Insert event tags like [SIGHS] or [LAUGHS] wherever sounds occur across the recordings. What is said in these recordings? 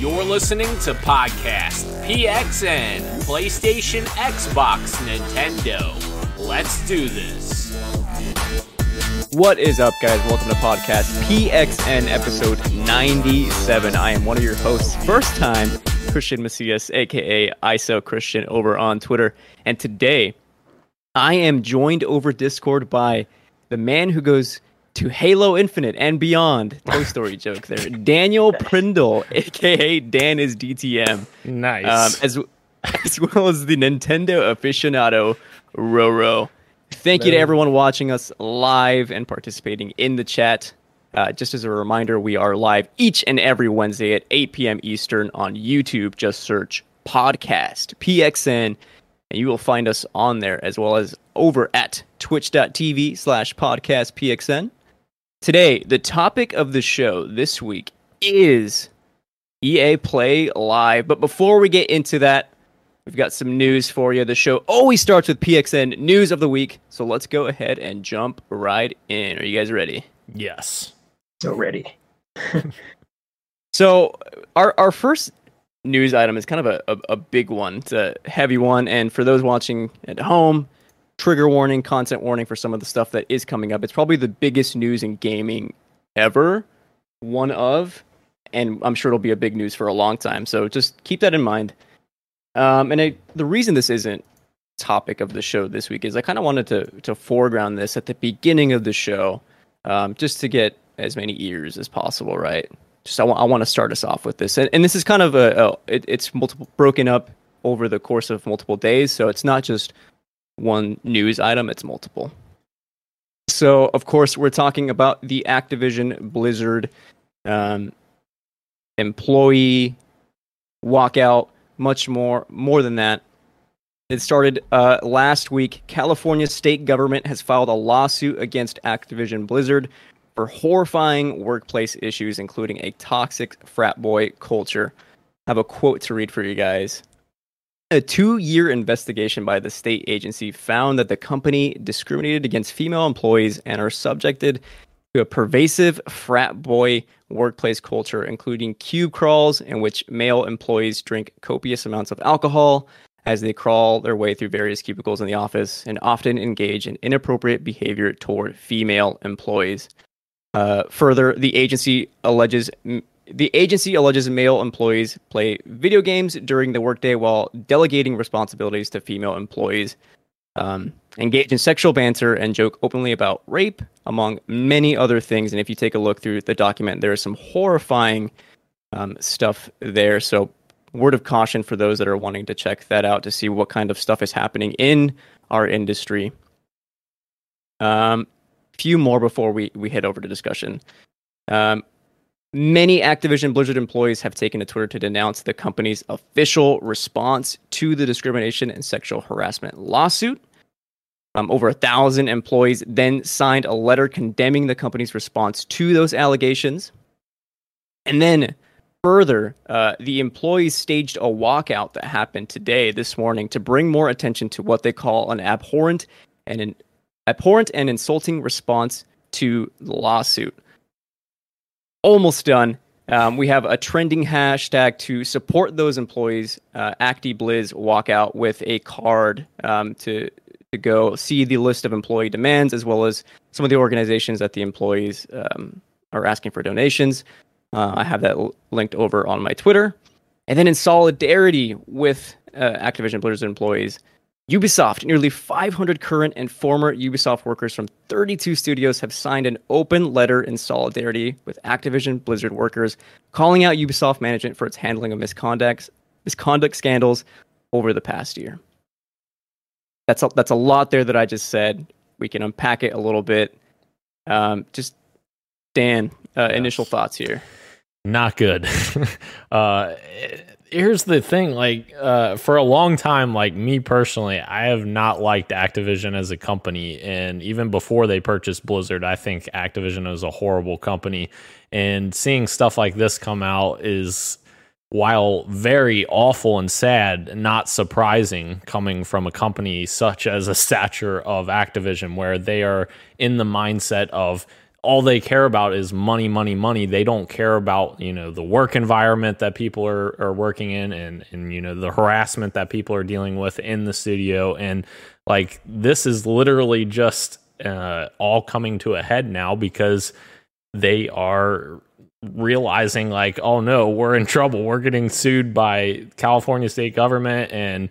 You're listening to Podcast PXN, PlayStation, Xbox, Nintendo. Let's do this. What is up, guys? Welcome to Podcast PXN episode 97. I am one of your hosts, first time Christian Macias, aka ISO Christian, over on Twitter. And today, I am joined over Discord by the man who goes to Halo Infinite and beyond. Toy Story [LAUGHS] joke there. Daniel Prindle, aka Dan is DTM. Nice. Um, as as well as the Nintendo aficionado Roro. Thank you to everyone watching us live and participating in the chat. Uh, just as a reminder, we are live each and every Wednesday at 8 p.m. Eastern on YouTube. Just search podcast PXN, and you will find us on there as well as over at twitch.tv slash podcast PXN. Today, the topic of the show this week is EA Play Live. But before we get into that, we've got some news for you. The show always starts with PXN news of the week. So let's go ahead and jump right in. Are you guys ready? yes. So ready. [LAUGHS] So our our first news item is kind of a, a, a big one. It's a heavy one. And for those watching at home, trigger warning, content warning for some of the stuff that is coming up. It's probably the biggest news in gaming ever. One of, and I'm sure it'll be a big news for a long time. So just keep that in mind. Um, and I, the reason this isn't topic of the show this week is I kind of wanted to to foreground this at the beginning of the show, um, just to get as many ears as possible, right? Just I want I want to start us off with this, and, and this is kind of a, a it, it's multiple broken up over the course of multiple days, so it's not just one news item; it's multiple. So of course we're talking about the Activision Blizzard um, employee walkout, much more more than that. It started uh, last week. California state government has filed a lawsuit against Activision Blizzard for horrifying workplace issues, including a toxic frat boy culture. I have a quote to read for you guys. A two year investigation by the state agency found that the company discriminated against female employees and are subjected to a pervasive frat boy workplace culture, including cube crawls in which male employees drink copious amounts of alcohol as they crawl their way through various cubicles in the office and often engage in inappropriate behavior toward female employees. Uh, further, the agency alleges the agency alleges male employees play video games during the workday while delegating responsibilities to female employees, um, engage in sexual banter, and joke openly about rape, among many other things. And if you take a look through the document, there is some horrifying um, stuff there. So word of caution for those that are wanting to check that out to see what kind of stuff is happening in our industry. Um, few more before we we head over to discussion. Um, many Activision Blizzard employees have taken to Twitter to denounce the company's official response to the discrimination and sexual harassment lawsuit. Um, over a thousand employees then signed a letter condemning the company's response to those allegations. And then Further, uh, the employees staged a walkout that happened today, this morning, to bring more attention to what they call an abhorrent and an abhorrent and insulting response to the lawsuit. Almost done. Um, we have a trending hashtag to support those employees. Uh, ActiBlizz walkout with a card um, to to go see the list of employee demands as well as some of the organizations that the employees um, are asking for donations. Uh, I have that l- linked over on my Twitter. And then in solidarity with uh, Activision Blizzard employees, Ubisoft, nearly 500 current and former Ubisoft workers from 32 studios have signed an open letter in solidarity with Activision Blizzard workers, calling out Ubisoft management for its handling of misconduct, misconduct scandals over the past year. That's a, that's a lot there that I just said. We can unpack it a little bit. Um, just Dan, uh, initial thoughts here. Not good. [LAUGHS] uh, here's the thing like uh, for a long time like me personally i have not liked activision as a company. And even before they purchased blizzard i think activision was a horrible company. And seeing stuff like this come out is while very awful and sad not surprising coming from a company such as a [LAUGHS] stature of activision where they are in the mindset of all they care about is money, money, money. They don't care about, you know, the work environment that people are, are working in and, and, you know, the harassment that people are dealing with in the studio. And like, this is literally just uh, all coming to a head now because they are realizing like, oh no, we're in trouble. We're getting sued by California state government and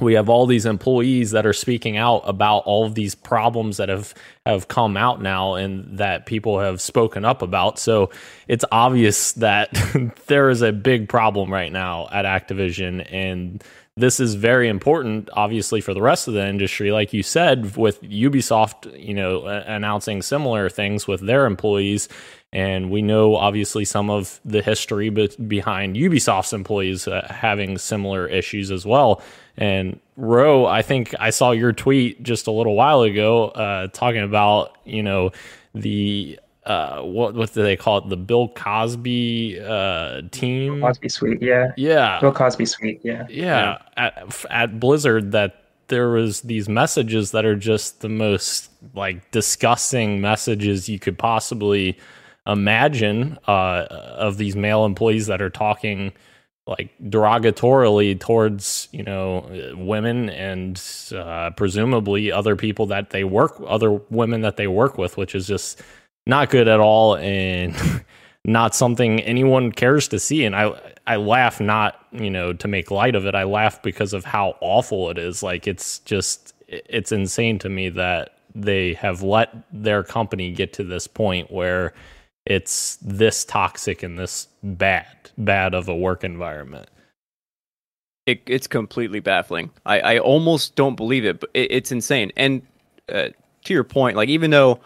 we have all these employees that are speaking out about all of these problems that have have come out now and that people have spoken up about. So it's obvious that [LAUGHS] there is a big problem right now at Activision and this is very important obviously for the rest of the industry. Like you said with Ubisoft you know announcing similar things with their employees. And we know obviously some of the history behind Ubisoft's employees uh, having similar issues as well. And Ro, I think I saw your tweet just a little while ago uh, talking about, you know, the uh, what what do they call it? The Bill Cosby uh, team. Cosby Suite, yeah. Yeah. Bill Cosby Suite, yeah. Yeah. yeah. At, at Blizzard, that there was these messages that are just the most like disgusting messages you could possibly imagine uh, of these male employees that are talking like derogatorily towards you know women and uh, presumably other people that they work other women that they work with which is just not good at all and [LAUGHS] not something anyone cares to see and i i laugh not you know to make light of it i laugh because of how awful it is like it's just it's insane to me that they have let their company get to this point where it's this toxic and this bad, bad of a work environment. It, it's completely baffling. I, I almost don't believe it, but it, it's insane. And uh, to your point, like even though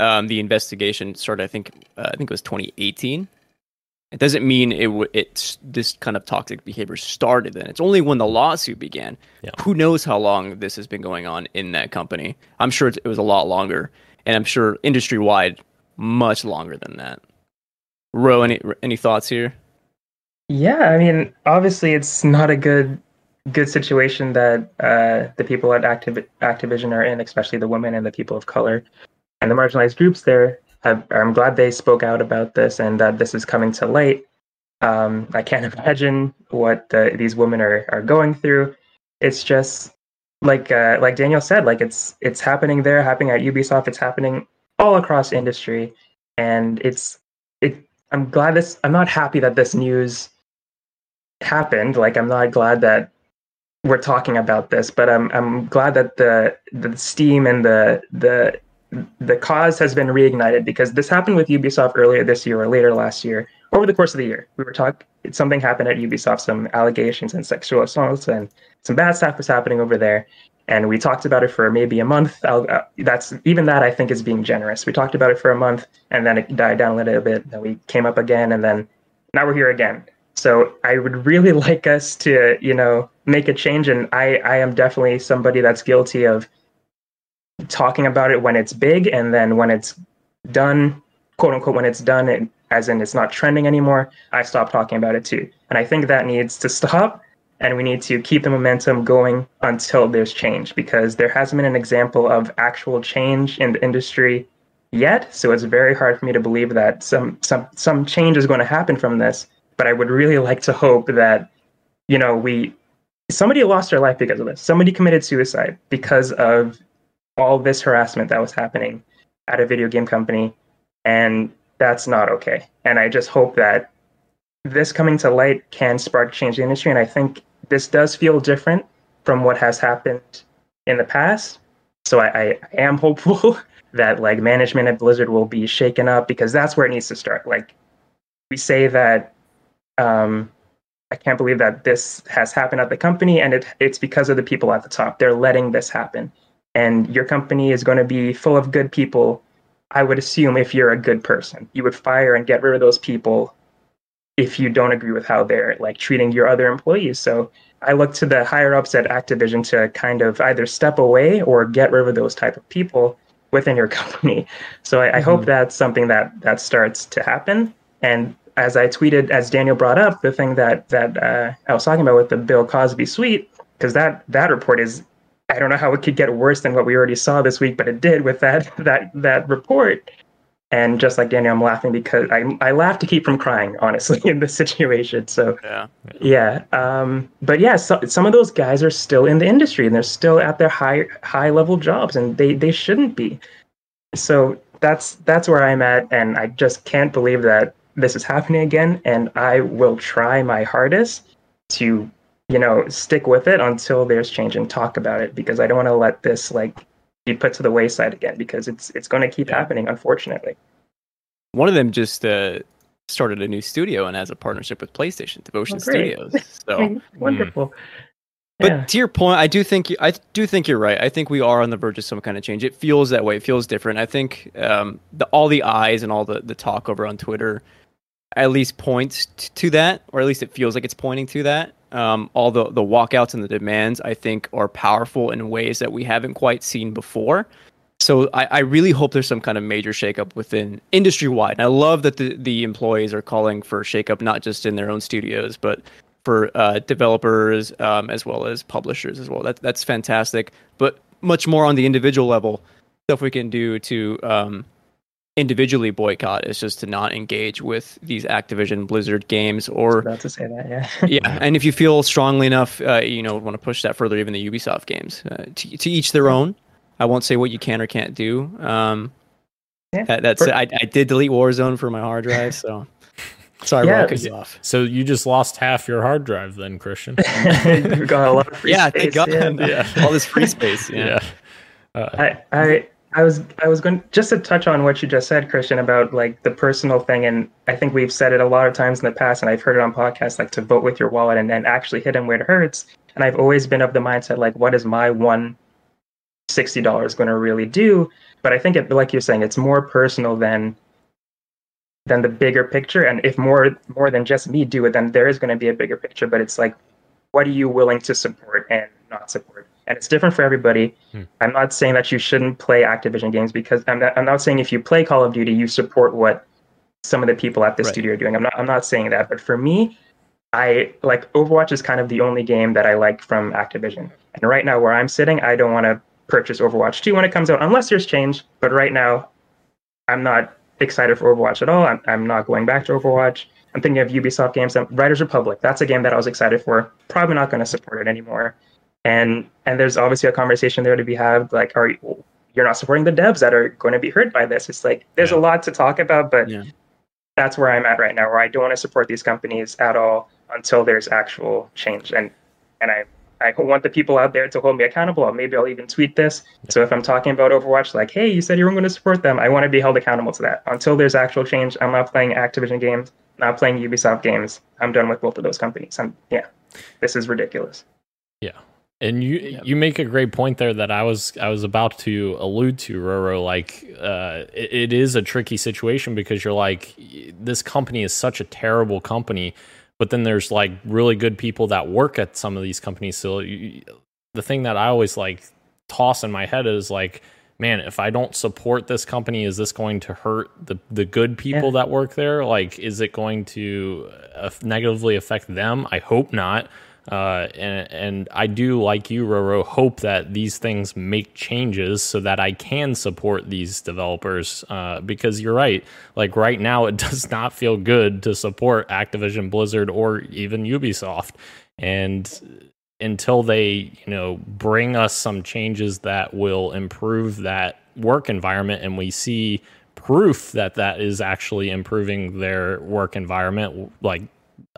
um, the investigation started, I think uh, I think it was 2018. It doesn't mean it w- it's this kind of toxic behavior started then. It's only when the lawsuit began. Yeah. Who knows how long this has been going on in that company? I'm sure it was a lot longer, and I'm sure industry wide much longer than that. Ro, any any thoughts here? Yeah, I mean, obviously, it's not a good good situation that uh, the people at Activ- Activision are in, especially the women and the people of color and the marginalized groups there. Have, I'm glad they spoke out about this and that this is coming to light. Um, I can't [LAUGHS] imagine what the, these women are are going through. It's just like uh, like Daniel said, like it's it's happening there, happening at Ubisoft. It's happening all across industry, and it's it. I'm glad this. I'm not happy that this news happened. Like I'm not glad that we're talking about this, but I'm I'm glad that the the steam and the the the cause has been reignited because this happened with Ubisoft earlier this year or later last year. Over the course of the year, we were talking. Something happened at Ubisoft, some allegations and sexual assaults, and some bad stuff was happening over there and we talked about it for maybe a month. Uh, that's even that I think is being generous. We talked about it for a month, and then it died down a little bit. Then we came up again, and then now we're here again. So I would really [LAUGHS] like us to, you know, make a change. And I, I am definitely somebody that's guilty of talking about it when it's big, and then when it's done, quote unquote, when it's done, it, as in it's not trending anymore, I stop talking about it too. And I think that needs to stop and we need to keep the momentum going until there's change because there hasn't been an example of actual change in the industry yet. So it's very hard for me to believe that some some some change is going to happen from this. But i would really like to hope that you know we somebody lost their life because of this. Somebody committed suicide because of all this harassment that was happening at a video game company and that's not okay and i just hope that this coming to light can spark change in the industry and i think this does feel different from what has happened in the past. So I, I, am hopeful [LAUGHS] that like management at Blizzard will be shaken up because that's where it needs to start. Like we say that um, I can't believe that this has happened at the company, and it, it's because of the people at the top. They're letting this happen, and your company is going to be full of good people. I would assume if you're a good person, you would fire and get rid of those people if you don't agree with how they're like treating your other employees. So I look to the higher ups at Activision to kind of either step away or get rid of those type of people within your [LAUGHS] company. So I, mm-hmm. I hope that's something that that starts to happen. And as I tweeted, as Daniel brought up, the thing that that uh, I was talking about with the Bill Cosby suite, because that that report is, I don't know how it could get worse than what we already saw this week, but it did with that [LAUGHS] that that report. And just like Daniel, I'm laughing because I I laugh to keep from crying, honestly, [LAUGHS] in this situation. So Yeah. yeah, um, but yeah, so, some of those guys are still in the industry and they're still at their high high level jobs, and they they shouldn't be. So that's that's where I'm at, and I just can't believe that this is happening again. And I will try my hardest to you know stick with it until there's change and talk about it because I don't want to let this like be put to the wayside again because it's it's going to keep Yeah. happening, unfortunately. One of them just uh, started a new studio and has a partnership with PlayStation, Deviation Oh. Studios. So, [LAUGHS] Wonderful. but Yeah. to your point, I do think I do think you're right. I think we are on the verge of some kind of change. It feels that way. It feels different. I think um, the, all the eyes and all the the talk over on Twitter at least points t- to that, or at least it feels like it's pointing to that. Um, all the the walkouts and the demands, I think, are powerful in ways that we haven't quite seen before. So I, I really hope there's some kind of major shakeup within industry wide. And I love that the, the employees are calling for shakeup, not just in their own studios, but for uh, developers um, as well as publishers as well. That, that's fantastic. But much more on the individual level, stuff we can do to um, individually boycott is just to not engage with these Activision Blizzard games or about to say that, yeah. [LAUGHS] yeah, and if you feel strongly enough, uh, you know, want to push that further, even the Ubisoft games. Uh, to, to each their own. I won't say what you can or can't do. Um, Yeah. that, that's For- I, I did delete Warzone for my hard drive, so [LAUGHS] sorry, Yeah, yeah, you off. So you just lost half your hard drive then, Christian. [LAUGHS] You've got a lot of free Yeah, space, thank yeah. Yeah. all this free space. Yeah, yeah. I, I I was I was going just to touch on what you just said, Christian, about like the personal thing, and I think we've said it a lot of times in the past, and I've heard it on podcasts, like to vote with your wallet and then actually hit them where it hurts. And I've always been of the mindset, like, what is my one sixty dollars going to really do? But I think it, like you're saying, it's more personal than than the bigger picture. And if more more than just me do it, then there is going to be a bigger picture. But it's like, what are you willing to support and not support? And it's different for everybody. Hmm. I'm not saying that you shouldn't play Activision games because I'm not, I'm not saying if you play Call of Duty, you support what some of the people at the Right. studio are doing. I'm not I'm not saying that, but for me, I like Overwatch is kind of the only game that I like from Activision. And right now, where I'm sitting, I don't want to purchase Overwatch 2 when it comes out, unless there's change. But right now, I'm not excited for Overwatch at all. I'm, I'm not going back to Overwatch. I'm thinking of Ubisoft games. Riders Republic. That's a game that I was excited for. Probably not going to support it anymore. And and there's obviously a conversation there to be had. Like, are you, you're not supporting the devs that are going to be hurt by this? It's like there's Yeah. a lot to talk about, but Yeah. that's where I'm at right now. Where I don't want to support these companies at all until there's actual change. And and I I want the people out there to hold me accountable. Or maybe I'll even tweet this. So if I'm talking about Overwatch, like, hey, you said you weren't going to support them, I want to be held accountable to that. Until there's actual change, I'm not playing Activision games, not playing Ubisoft games. I'm done with both of those companies. I'm yeah, this is ridiculous. Yeah. And you Yep. you make a great point there that I was I was about to allude to Roro like uh it, it is a tricky situation because you're like this company is such a terrible company but then there's like really good people that work at some of these companies so you, the thing that I always like toss in my head is like man if I don't support this company is this going to hurt the the good people Yeah. that work there like is it going to uh, negatively affect them I hope not uh, and and I do like you, Roro, hope that these things make changes so that I can support these developers. Uh, because you're right, like right now, it [LAUGHS] does not feel good to support Activision, Blizzard, or even Ubisoft, and until they you know bring us some changes that will improve that work environment and we see proof that that is actually improving their work environment like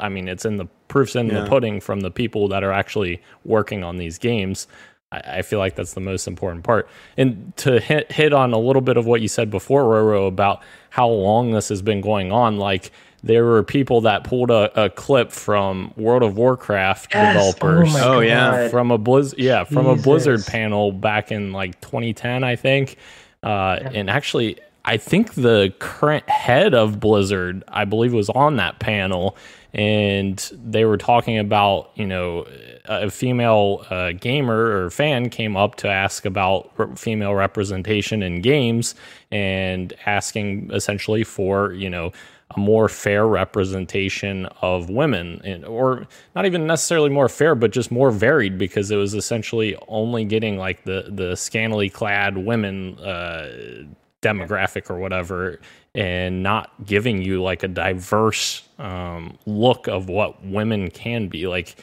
i mean it's in the proofs in the pudding from the people that are actually working on these games. I, I feel like that's the most important part. And to hit, hit on a little bit of what you said before roro about how long this has been going on like there were people that pulled a, a clip from world of warcraft Yes! developers. My Oh, yeah. From a blizz yeah from a blizzard panel back in like 2010 i think. Uh and actually i think the current head of blizzard i believe was on that panel and they were talking about you know a female uh, gamer or fan came up to ask about re- female representation in games and asking essentially for you know a more fair representation of women and, or not even necessarily more fair but just more varied because it was essentially only getting like the the scantily clad women uh demographic or whatever and not giving you like a diverse um, look of what women can be like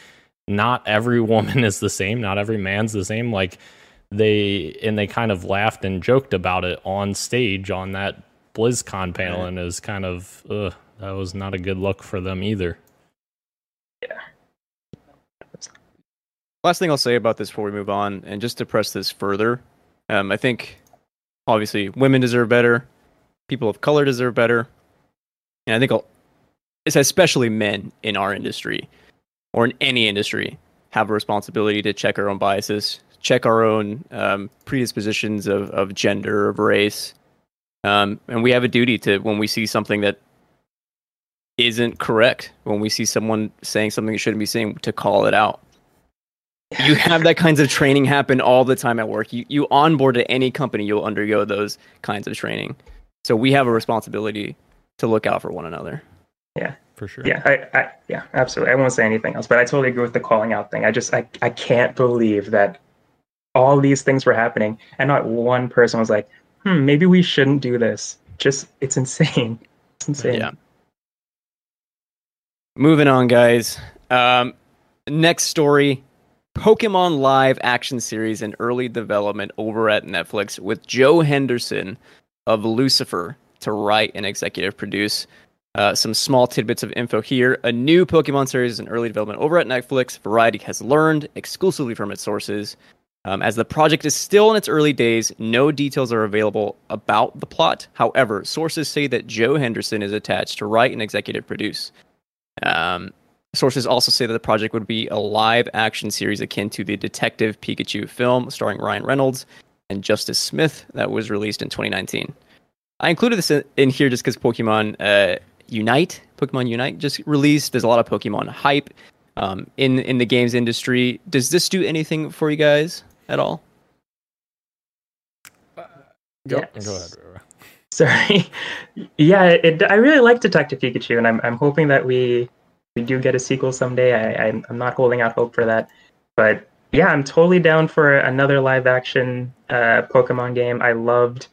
not every [LAUGHS] woman is the same not every man's the same like they and they kind of laughed and joked about it on stage on that BlizzCon panel, and it was kind of ugh, that was not a good look for them either. Yeah. Last thing I'll say about this before we move on, and just to press this further, um, I think obviously women deserve better, people of color deserve better, and I think it's especially men in our industry or in any industry have a responsibility to check our own biases, check our own um, predispositions of, of gender, of race, um, and we have a duty to when we see something that isn't correct, when we see someone saying something that shouldn't be saying, to call it out you have that kinds of training happen all the time at work. You you onboard at any company, you'll undergo those kinds of training. So we have a responsibility to look out for one another. Yeah, for sure. Yeah, I, I yeah, absolutely. I won't say anything else, but I totally agree with the calling out thing. I just I I can't believe that all these things were happening and not one person was like, hmm, maybe we shouldn't do this. Just it's insane. [LAUGHS] It's insane. Yeah. Moving on, guys. Um, next story Pokemon live action series in early development over at Netflix with Joe Henderson of Lucifer to write and executive produce. Uh, some small tidbits of info here. A new Pokemon series in early development over at Netflix. Variety has learned exclusively from its sources. Um, as the project is still in its early days, no details are available about the plot. However, sources say that Joe Henderson is attached to write and executive produce. Um, Sources also say that the project would be a live action series akin to the Detective Pikachu film starring Ryan Reynolds and Justice Smith that was released in 2019. I included this in here just because Pokemon uh, Unite, Pokemon Unite just released. There's a lot of Pokemon hype um, in in the games industry. Does this do anything for you guys at all? Go, yes. go ahead. [LAUGHS] Sorry. [LAUGHS] yeah, it, I really like Detective Pikachu, and I'm I'm hoping that we we do get a sequel someday. I, I I'm not holding out hope for that, but yeah, I'm totally down for another live action uh, Pokemon game. I loved.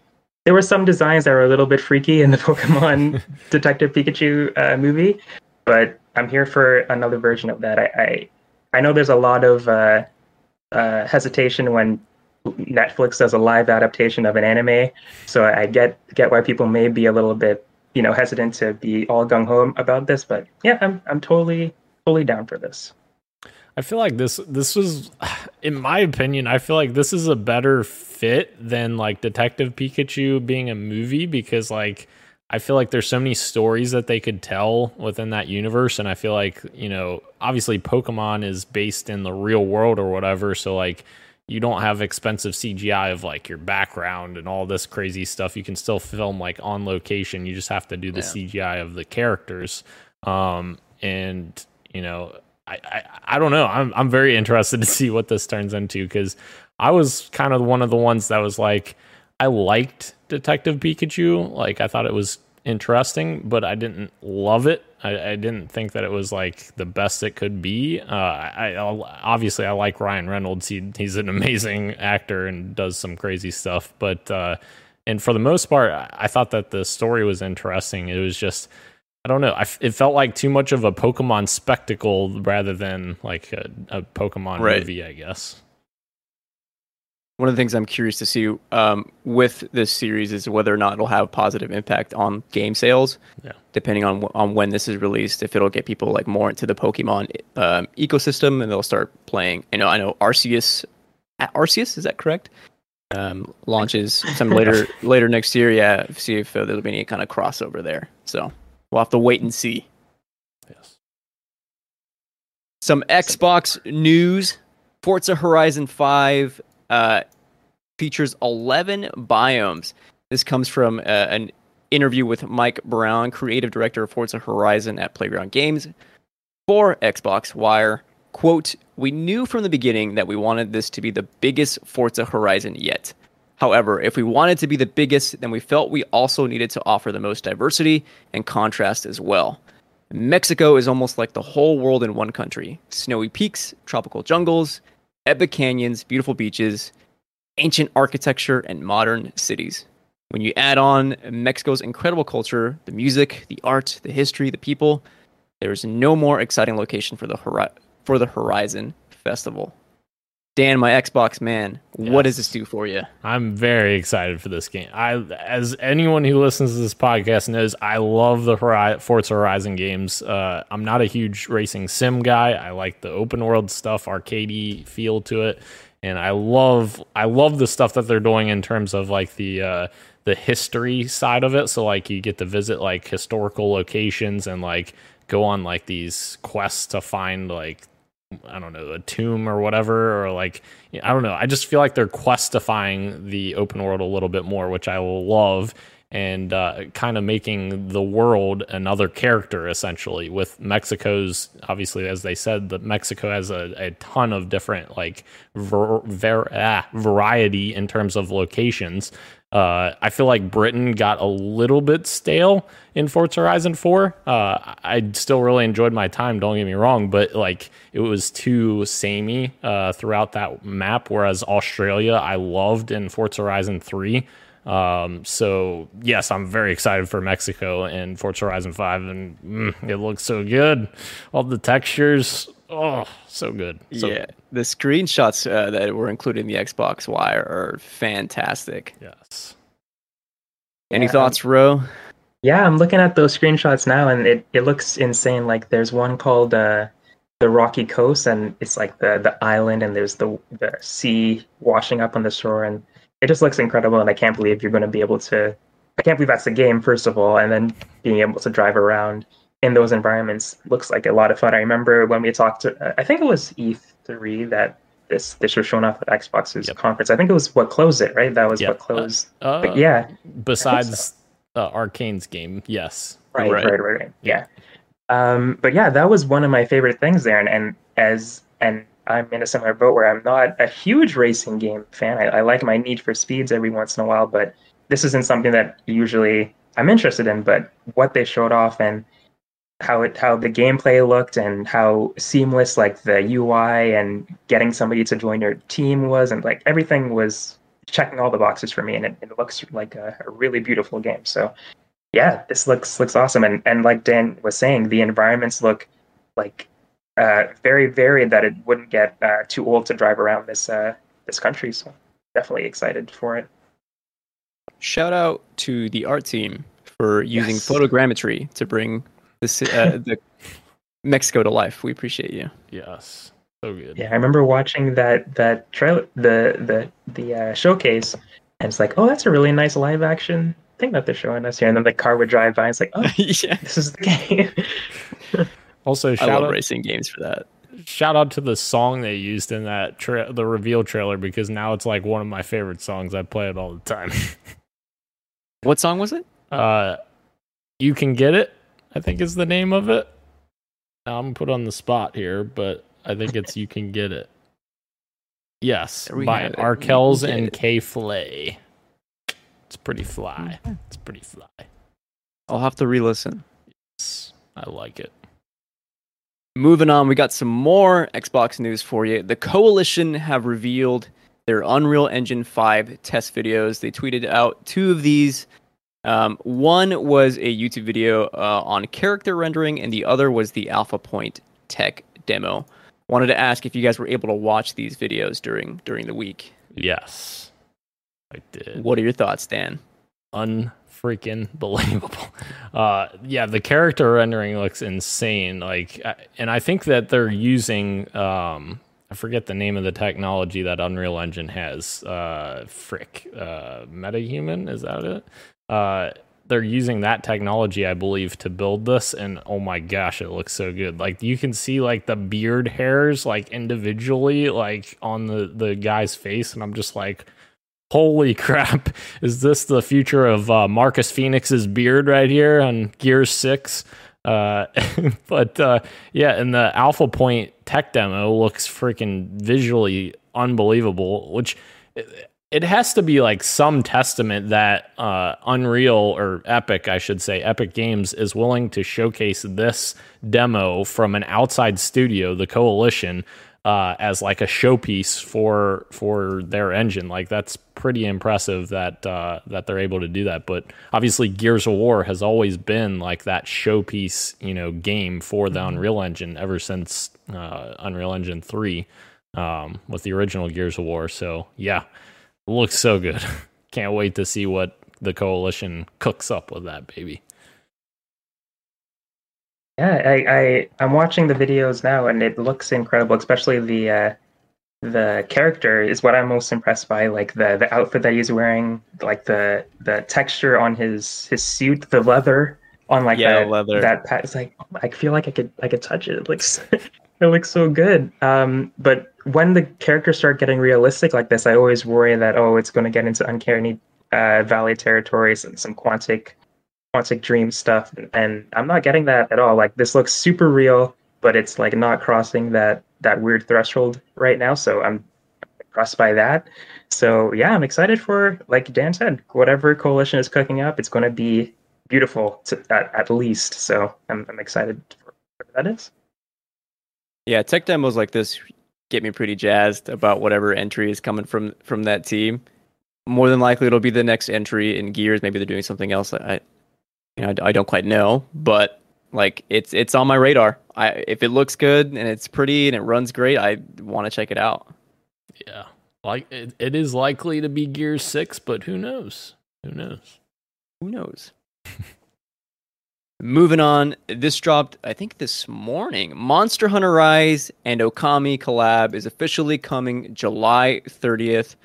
There were some designs that were a little bit freaky in the [LAUGHS] Pokemon [LAUGHS] Detective Pikachu uh, movie, but I'm here for another version of that. I I, I know there's a lot of uh, uh hesitation when Netflix does a live adaptation of an anime, so I get get why people may be a little bit you know hesitant to be all gung ho about this, but yeah, I'm I'm totally totally down for this. I feel like this this was [SIGHS] in my opinion, I feel like this is a better fit than like Detective Pikachu being a movie because like I feel like there's so many stories that they could tell within that universe and I feel like, you know, obviously Pokemon is based in the real world or whatever, so like you don't have expensive CGI of like your background and all this crazy stuff. You can still film like on location. You just have to do the yeah. CGI of the characters. Um, and you know, I, I, I don't know. I'm I'm very interested [LAUGHS] to see what this turns into because I was kind of one of the ones that was like, I liked Detective Pikachu. Like I thought it was interesting, but I didn't love it. I, I, didn't think that it was like the best it could be. Uh, I, I, obviously I like Ryan Reynolds. He, he's an [LAUGHS] amazing actor and does some crazy stuff. But uh, and for the most part, I thought that the story was interesting. It was just I don't know. I, it felt like too much of a Pokemon spectacle rather than like a, a Pokemon right. movie. I guess one of the things I'm curious to see um, with this series is whether or not it'll have a positive impact on game sales. Yeah. Depending on on when this is released, if it'll get people like more into the Pokemon um, ecosystem and they'll start playing. You know, I know Arceus. Arceus is that correct? Um, launches some later [LAUGHS] later next year. Yeah, see if uh, there'll be any kind of crossover there. So we'll have to wait and see. Yes. Some Xbox news. Forza Horizon 5 uh, features 11 biomes. This comes from uh, an interview with Mike Brown, creative director of Forza Horizon at Playground Games for Xbox Wire. Quote, We knew from the beginning that we wanted this to be the biggest Forza Horizon yet. However, if we wanted to be the biggest, then we felt we also needed to offer the most diversity and contrast as well. Mexico is almost like the whole world in one country snowy peaks, tropical jungles, epic canyons, beautiful beaches, ancient architecture, and modern cities. When you add on Mexico's incredible culture, the music, the art, the history, the people, there is no more exciting location for the hori- for the Horizon Festival. Dan, my Xbox man, what does this do for you? I'm very excited for this game. I, as anyone who listens to this podcast knows, I love the Forza Horizon games. Uh, I'm not a huge racing sim guy. I like the open world stuff, arcadey feel to it, and I love I love the stuff that they're doing in terms of like the uh, the history side of it. So like you get to visit like historical locations and like go on like these quests to find like I don't know, a tomb or whatever, or like I don't know. I just feel like they're questifying the open world a little bit more, which I love, and uh, kind of making the world another character essentially. With Mexico's obviously, as they said, that Mexico has a, a ton of different like ver, ver, ah, variety in terms of locations. Uh, I feel like Britain got a little bit stale in Forza Horizon 4. Uh, I still really enjoyed my time, don't get me wrong, but like it was too samey uh, throughout that map. Whereas Australia, I loved in Forza Horizon 3. Um, so yes, I'm very excited for Mexico and Forza Horizon 5, and mm, it looks so good. All the textures, oh, so good. So yeah, the screenshots uh, that were included in the Xbox Wire are fantastic. Yes. Any Yeah. thoughts, Ro? Yeah, I'm looking at those screenshots now, and it, it looks insane. Like there's one called uh, the Rocky Coast, and it's like the the island, and there's the the sea washing up on the shore, and it just looks incredible. And I can't believe you're going to be able to. I can't believe that's the game, first of all, and then being able to drive around in those environments looks like a lot of fun. I remember when we talked to, I think it was E3 that this this was shown off at Xbox's Yep. conference. I think it was what closed it, right? That was Yep. what closed. Uh, but yeah, Besides uh, Arkane's game, yes. Right, Right. right, right, right. Yeah. Um, but yeah, that was one of my favorite things there. And, and as and I'm in a similar boat where I'm not a huge racing game fan. I, I like my Need for Speeds every once in a while, but this isn't something that usually I'm interested in. But what they showed off and how it how the gameplay looked and how seamless like the UI and getting somebody to join your team was and like everything was checking all the boxes for me and it, it looks like a, a really beautiful game. So yeah, this looks looks awesome. And and like Dan was saying, the environments look like uh, very varied that it wouldn't get uh, too old to drive around this uh, this country. So definitely excited for it. Shout out to the art team for using Yes. photogrammetry to bring the uh, the Mexico to life. We appreciate you. Yes. So good. Yeah, I remember watching that that trailer, the the the uh, showcase, and it's like, oh, that's a really nice live action thing that they're showing us here. And then the car would drive by. And it's like, oh, [LAUGHS] yeah, this is the game. [LAUGHS] Also, I shout love out, racing games for that. shout out to the song they used in that tra- the reveal trailer because now it's like one of my favorite songs. I play it all the time. [LAUGHS] What song was it? uh, you can get it. I think is the name of it. Now I'm put on the spot here, but I think it's you can get it. Yes, by. Arkells and K Flay. It's pretty fly. It's pretty fly. I'll have to re-listen. Yes, I like it. Moving on, we got some more Xbox news for you. The Coalition have revealed their Unreal Engine 5 test videos. They tweeted out two of these. Um, one was a YouTube video uh, on character rendering, and the other was the Alpha Point tech demo. Wanted to ask if you guys were able to watch these videos during during the week. Yes, I did. What are your thoughts, Dan? unfreaking [LAUGHS] believable. Uh, yeah, the character rendering looks insane. Like, and I think that they're using um, I forget the name of the technology that Unreal Engine has. Uh, frick, uh, MetaHuman is that it? Uh, they're using that technology, I believe, to build this, and oh my gosh, it looks so good. Like you can see like the beard hairs like individually, like on the the guy's face, and I'm just like, holy [LAUGHS] crap is this the future of uh, marcus fenix's beard right here on gears 6 uh, [LAUGHS] but uh, yeah and the alpha point tech demo looks freaking visually unbelievable which it has to be like some testament that uh, unreal or epic i should say epic games is willing to showcase this demo from an outside studio the coalition uh, as like a showpiece for for their engine. Like that's pretty impressive that uh, that they're able to do that. But obviously, Gears of War has always been like that showpiece, you know, game for the mm-hmm. Unreal Engine ever since uh, Unreal Engine three um, with the original Gears of War. So yeah, looks so good. [LAUGHS] Can't wait to see what the coalition cooks up with that baby. Yeah, I, I I'm watching the videos now, and it looks incredible. Especially the uh, the character is what I'm most impressed by. Like the the outfit that he's wearing, like the the texture on his his suit, the leather on like yeah, that leather. that pat. It's like I feel like I could I could touch it. It looks [LAUGHS] it looks so good. Um, but when the characters start getting realistic like this, I always worry that oh, it's going to get into uncanny uh, valley territories and some quantic quantic dream stuff. And i'm not getting that at all. Like this looks super real but it's like not crossing that that weird threshold right now. So i'm impressed by that. So yeah i'm excited for like dan said whatever coalition is cooking up it's going to be beautiful to, at, at least. So I'm, I'm excited for whatever that is yeah tech demos like this get me pretty jazzed about whatever entry is coming from from that team more than likely it'll be the next entry in gears maybe they're doing something else i you know, I, I don't quite know, but like it's it's on my radar. I if it looks good and it's pretty and it runs great, I want to check it out. Yeah, like it, it is likely to be Gears Six, but who knows? Who knows? Who knows? [LAUGHS] Moving on, this dropped I think this morning. Monster Hunter Rise and Okami collab is officially coming July 30th.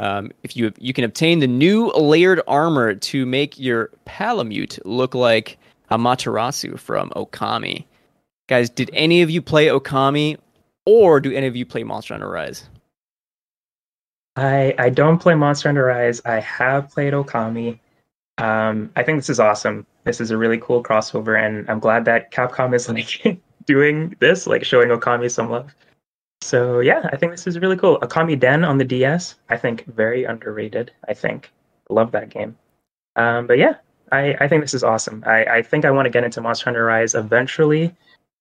Um, if you you can obtain the new layered armor to make your Palamute look like Amaterasu from Okami. Guys, did any of you play Okami, or do any of you play Monster Hunter Rise? I I don't play Monster Hunter Rise. I have played Okami. Um, I think this is awesome. This is a really cool crossover, and I'm glad that Capcom is like [LAUGHS] doing this, like showing Okami some love. So yeah, I think this is really cool. Okamiden on the DS, I think very underrated. I think love that game. Um, but yeah, I, I think this is awesome. I, I think I want to get into Monster Hunter Rise eventually.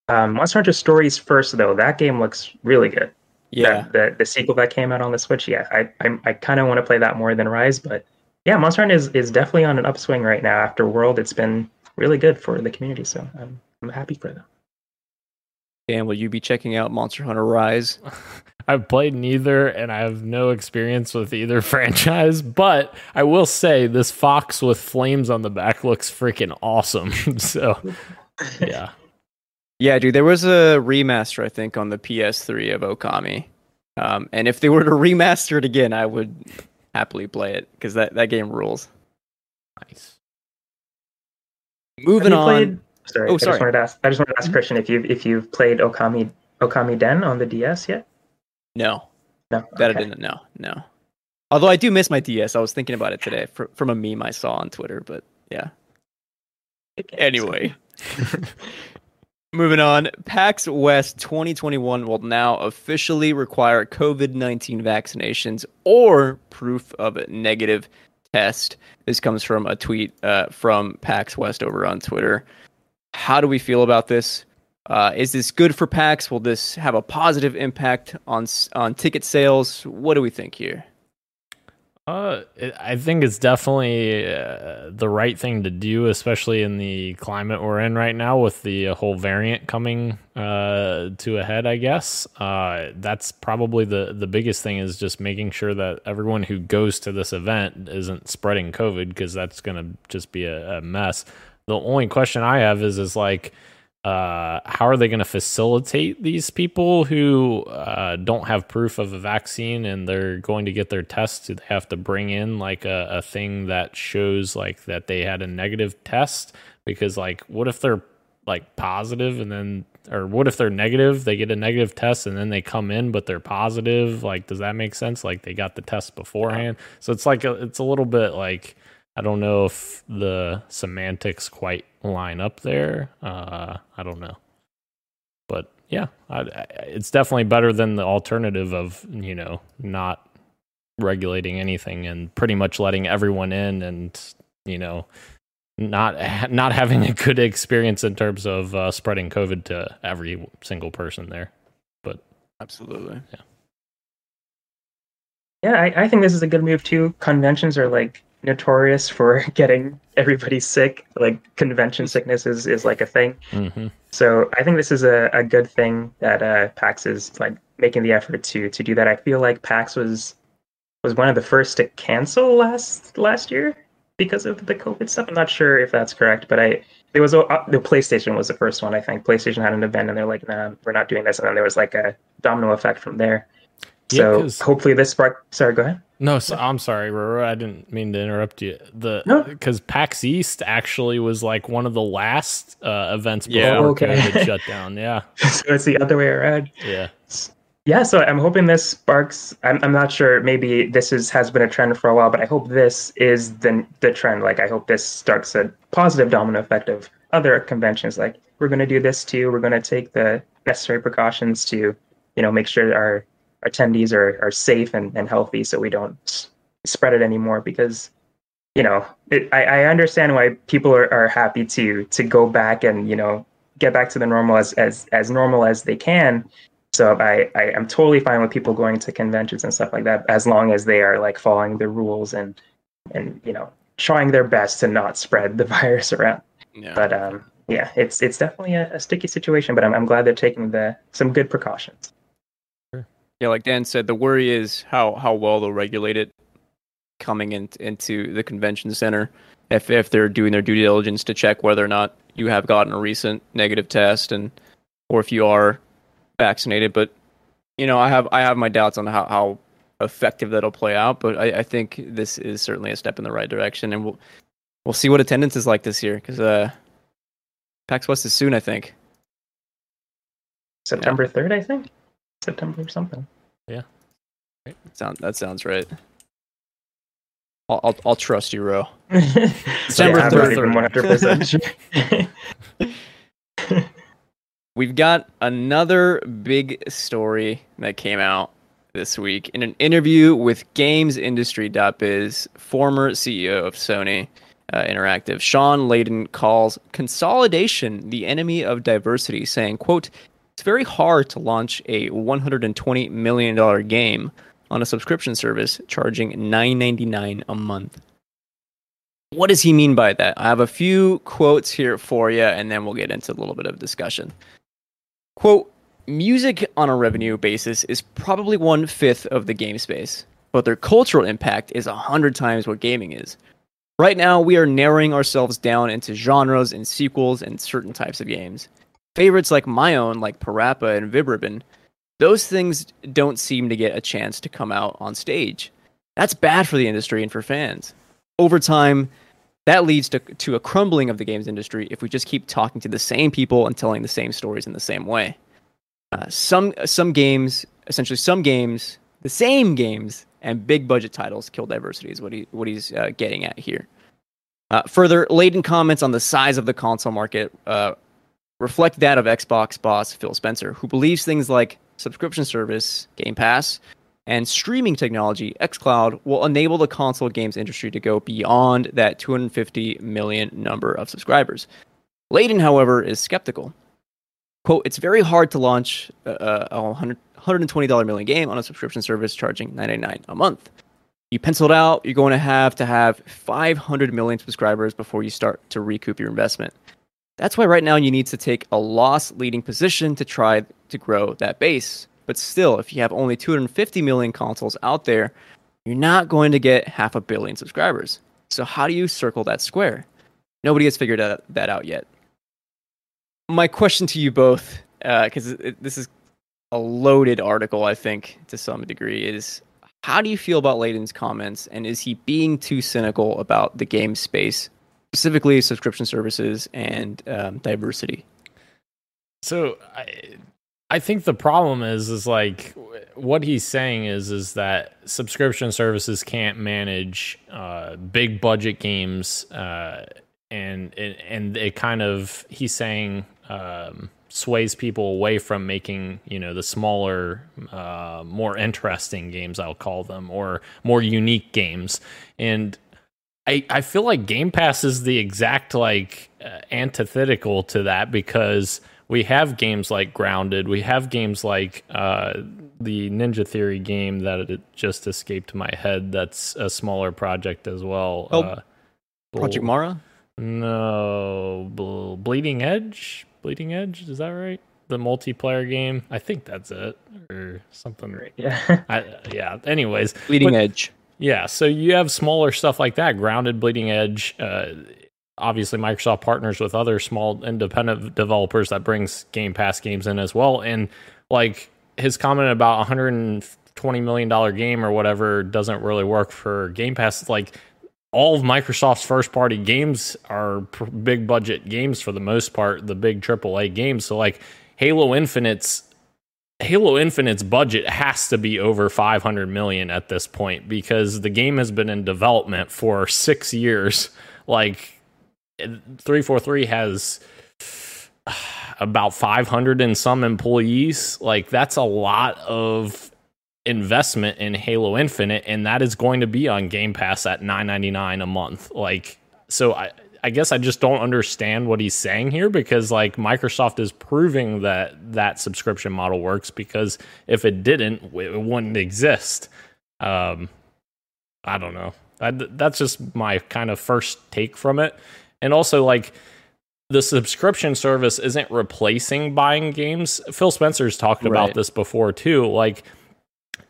Um, Monster Hunter Stories first though. That game looks really good. Yeah, that, the the sequel that came out on the Switch. Yeah, I I, I kind of want to play that more than Rise, but yeah, Monster Hunter is, is definitely on an upswing right now. After World, it's been really good for the community, so I'm I'm happy for them. Dan, will you be checking out Monster Hunter Rise? [LAUGHS] I've played neither and I have no experience with either [LAUGHS] franchise, but I will say this fox with flames on the back looks freaking awesome. [LAUGHS] so, yeah. Yeah, dude, there was a remaster, I think, on the PS3 of Okami. Um, and if they were to remaster it again, I would happily play it because that, that game rules. Nice. Moving on. Played, Sorry, oh, sorry. I just wanted to ask. I just wanted to ask mm-hmm. Christian if you if you've played Okami Okamiden on the DS yet. No, no, that okay. I didn't. No, no. Although I do miss my DS. I was thinking about it today for, from a meme I saw on Twitter. But yeah. Anyway. [LAUGHS] Moving on, PAX West 2021 will now officially require COVID 19 vaccinations or proof of negative test. This comes from a tweet uh, from PAX West over on Twitter. How do we feel about this? Uh, is this good for PAX? Will this have a positive impact on on ticket sales? What do we think here? Uh, I think it's definitely uh, the right thing to do, especially in the climate we're in right now with the whole variant coming uh, to a head. I guess uh, that's probably the the biggest thing is just making sure that everyone who goes to this event isn't spreading COVID because that's going to just be a, a mess. The only question I have is is like uh, how are they going to facilitate these people who uh, don't have proof of a vaccine and they're going to get their tests? Do they have to bring in like a, a thing that shows like that they had a negative test? Because like, what if they're like positive and then, or what if they're negative? They get a negative test and then they come in, but they're positive. Like, does that make sense? Like they got the test beforehand. So it's like a, it's a little bit like I don't know if the semantics quite line up there. Uh, I don't know, but yeah, I, I, it's definitely better than the alternative of you know not regulating anything and pretty much letting everyone in and you know not [LAUGHS] not having a good experience in terms of uh, spreading COVID to every single person there. But Absolutely. Yeah. Yeah, I, I think this is a good move too. Conventions are like notorious for [LAUGHS] getting everybody sick. Like convention sickness is, is like a thing. Mm-hmm. So I think this is a, a good thing that uh, PAX is like making the effort to to do that. I feel like PAX was was one of the first to cancel last last year because of the COVID stuff. I'm not sure if that's correct, but I there was a, uh, the PlayStation was the first one. I think PlayStation had an event and they're like, nah, we're not doing this, and then there was like a domino effect from there. Yeah, hopefully this spark. Sorry, go ahead. No, so, I'm sorry, Roro. I didn't mean to interrupt you. The No. because PAX East actually was like one of the last uh, events before Yeah. Okay. COVID [LAUGHS] shut down. Yeah, so it's the other way around. yeah, Yeah, so I'm hoping this sparks. I'm, I'm not sure. Maybe this is has been a trend for a while, but I hope this is the the trend. Like I hope this starts a positive domino effect of other conventions. Like we're going to do this too. We're going to take the necessary precautions to, you know, make sure our attendees are are safe and, and healthy, so we don't spread it anymore. Because, you know, it, I I understand why people are, are happy to to go back and you know get back to the normal as as as normal as they can. So I, I am totally fine with people going to conventions and stuff like that as long as they are like following the rules and and you know trying their best to not spread the [LAUGHS] virus around. Yeah. But um yeah, it's it's definitely a, a sticky situation, but I'm I'm glad they're taking the some good precautions. Yeah, like Dan said, the worry is how how well they'll regulate it coming in, into the convention center. If if they're doing their due diligence to check whether or not you have gotten a recent negative test and or if you are vaccinated. But you know, I have I have my doubts on how, how effective that'll play out. But I, I think this is certainly a step in the right direction, and we'll we'll see what attendance is like this year because uh, PAX West is soon, I think. September third, I think. September or something. Yeah, sound that sounds right. I'll I'll, I'll trust you, Ro. [LAUGHS] December Yeah, third, even even one hundred percent. [LAUGHS] We've got another big story that came out this week in an interview with GamesIndustry.biz, former CEO of Sony uh, Interactive, Shawn Layden calls consolidation the enemy of diversity, saying, "quote It's very hard to launch a 120 million dollar game on a subscription service charging 9.99 a month." What does he mean by that? I have a few quotes here for you, and then we'll get into a little bit of discussion. Quote, music on a revenue basis is probably one fifth of the game space, but their cultural impact is a hundred times what gaming is. Right now, we are narrowing ourselves down into genres and sequels and certain types of games. Favorites like my own, like Parappa and Vib-Ribbon, those things don't seem to get a chance to come out on stage. That's bad for the industry and for fans. Over time, that leads to, to a crumbling of the games industry if we just keep talking to the same people and telling the same stories in the same way. Uh, some some games, essentially some games, the same games and big budget titles kill diversity is what he what he's uh, getting at here. Uh, further, Layden comments on the size of the console market uh, reflect that of Xbox boss Phil Spencer, who believes things like subscription service, Game Pass, and streaming technology, xCloud, will enable the console games industry to go beyond that 250 million number of subscribers. Layden, however, is skeptical. Quote, it's very hard to launch a, a $120 million game on a subscription service charging $9.99 a month. You pencil it out, you're going to have to have 500 million subscribers before you start to recoup your investment. That's why right now you need to take a loss leading position to try to grow that base. But still, if you have only 250 million consoles out there, you're not going to get half a billion subscribers. So how do you circle that square? Nobody has figured that, out yet. My question to you both, uh, because this is a loaded article, I think, to some degree, is how do you feel about Layden's comments, and is he being too cynical about the game space, specifically subscription services and um, diversity? So I, I think the problem is is like what he's saying is is that subscription services can't manage uh, big budget games, uh, and and it kind of he's saying um, sways people away from making you know the smaller, uh, more interesting games I'll call them or more unique games, and I, I feel like Game Pass is the exact like uh, antithetical to that because we have games like Grounded, we have games like uh, the Ninja Theory game that it just escaped my head. That's a smaller project as well. Oh, uh, Project Bl- Mara. No, Bl- Bleeding Edge. Bleeding Edge, is that right? The multiplayer game. I think that's it, or something. Right. Yeah. I, yeah. Anyways, Bleeding But- Edge. Yeah, so you have smaller stuff like that, grounded bleeding edge. Uh, obviously, Microsoft partners with other small independent developers that brings Game Pass games in as well. And like his comment about 120 million dollar game or whatever doesn't really work for Game Pass. Like all of Microsoft's first party games are big budget games for the most part, the big AAA games. So like Halo Infinite's Halo Infinite's budget has to be over 500 million at this point because the game has been in development for 6 years. Like 343 has [SIGHS] about 500 and some employees. Like that's a lot of investment in Halo Infinite and that is going to be on Game Pass at 9.99 a month. Like so I I guess I just don't understand what he's saying here because like Microsoft is proving that that subscription model works because if it didn't, it wouldn't exist. Um, I don't know. I, that's just my kind of first take from it. And also, like, the subscription service isn't replacing buying games. Phil Spencer's talked about this before too. Like,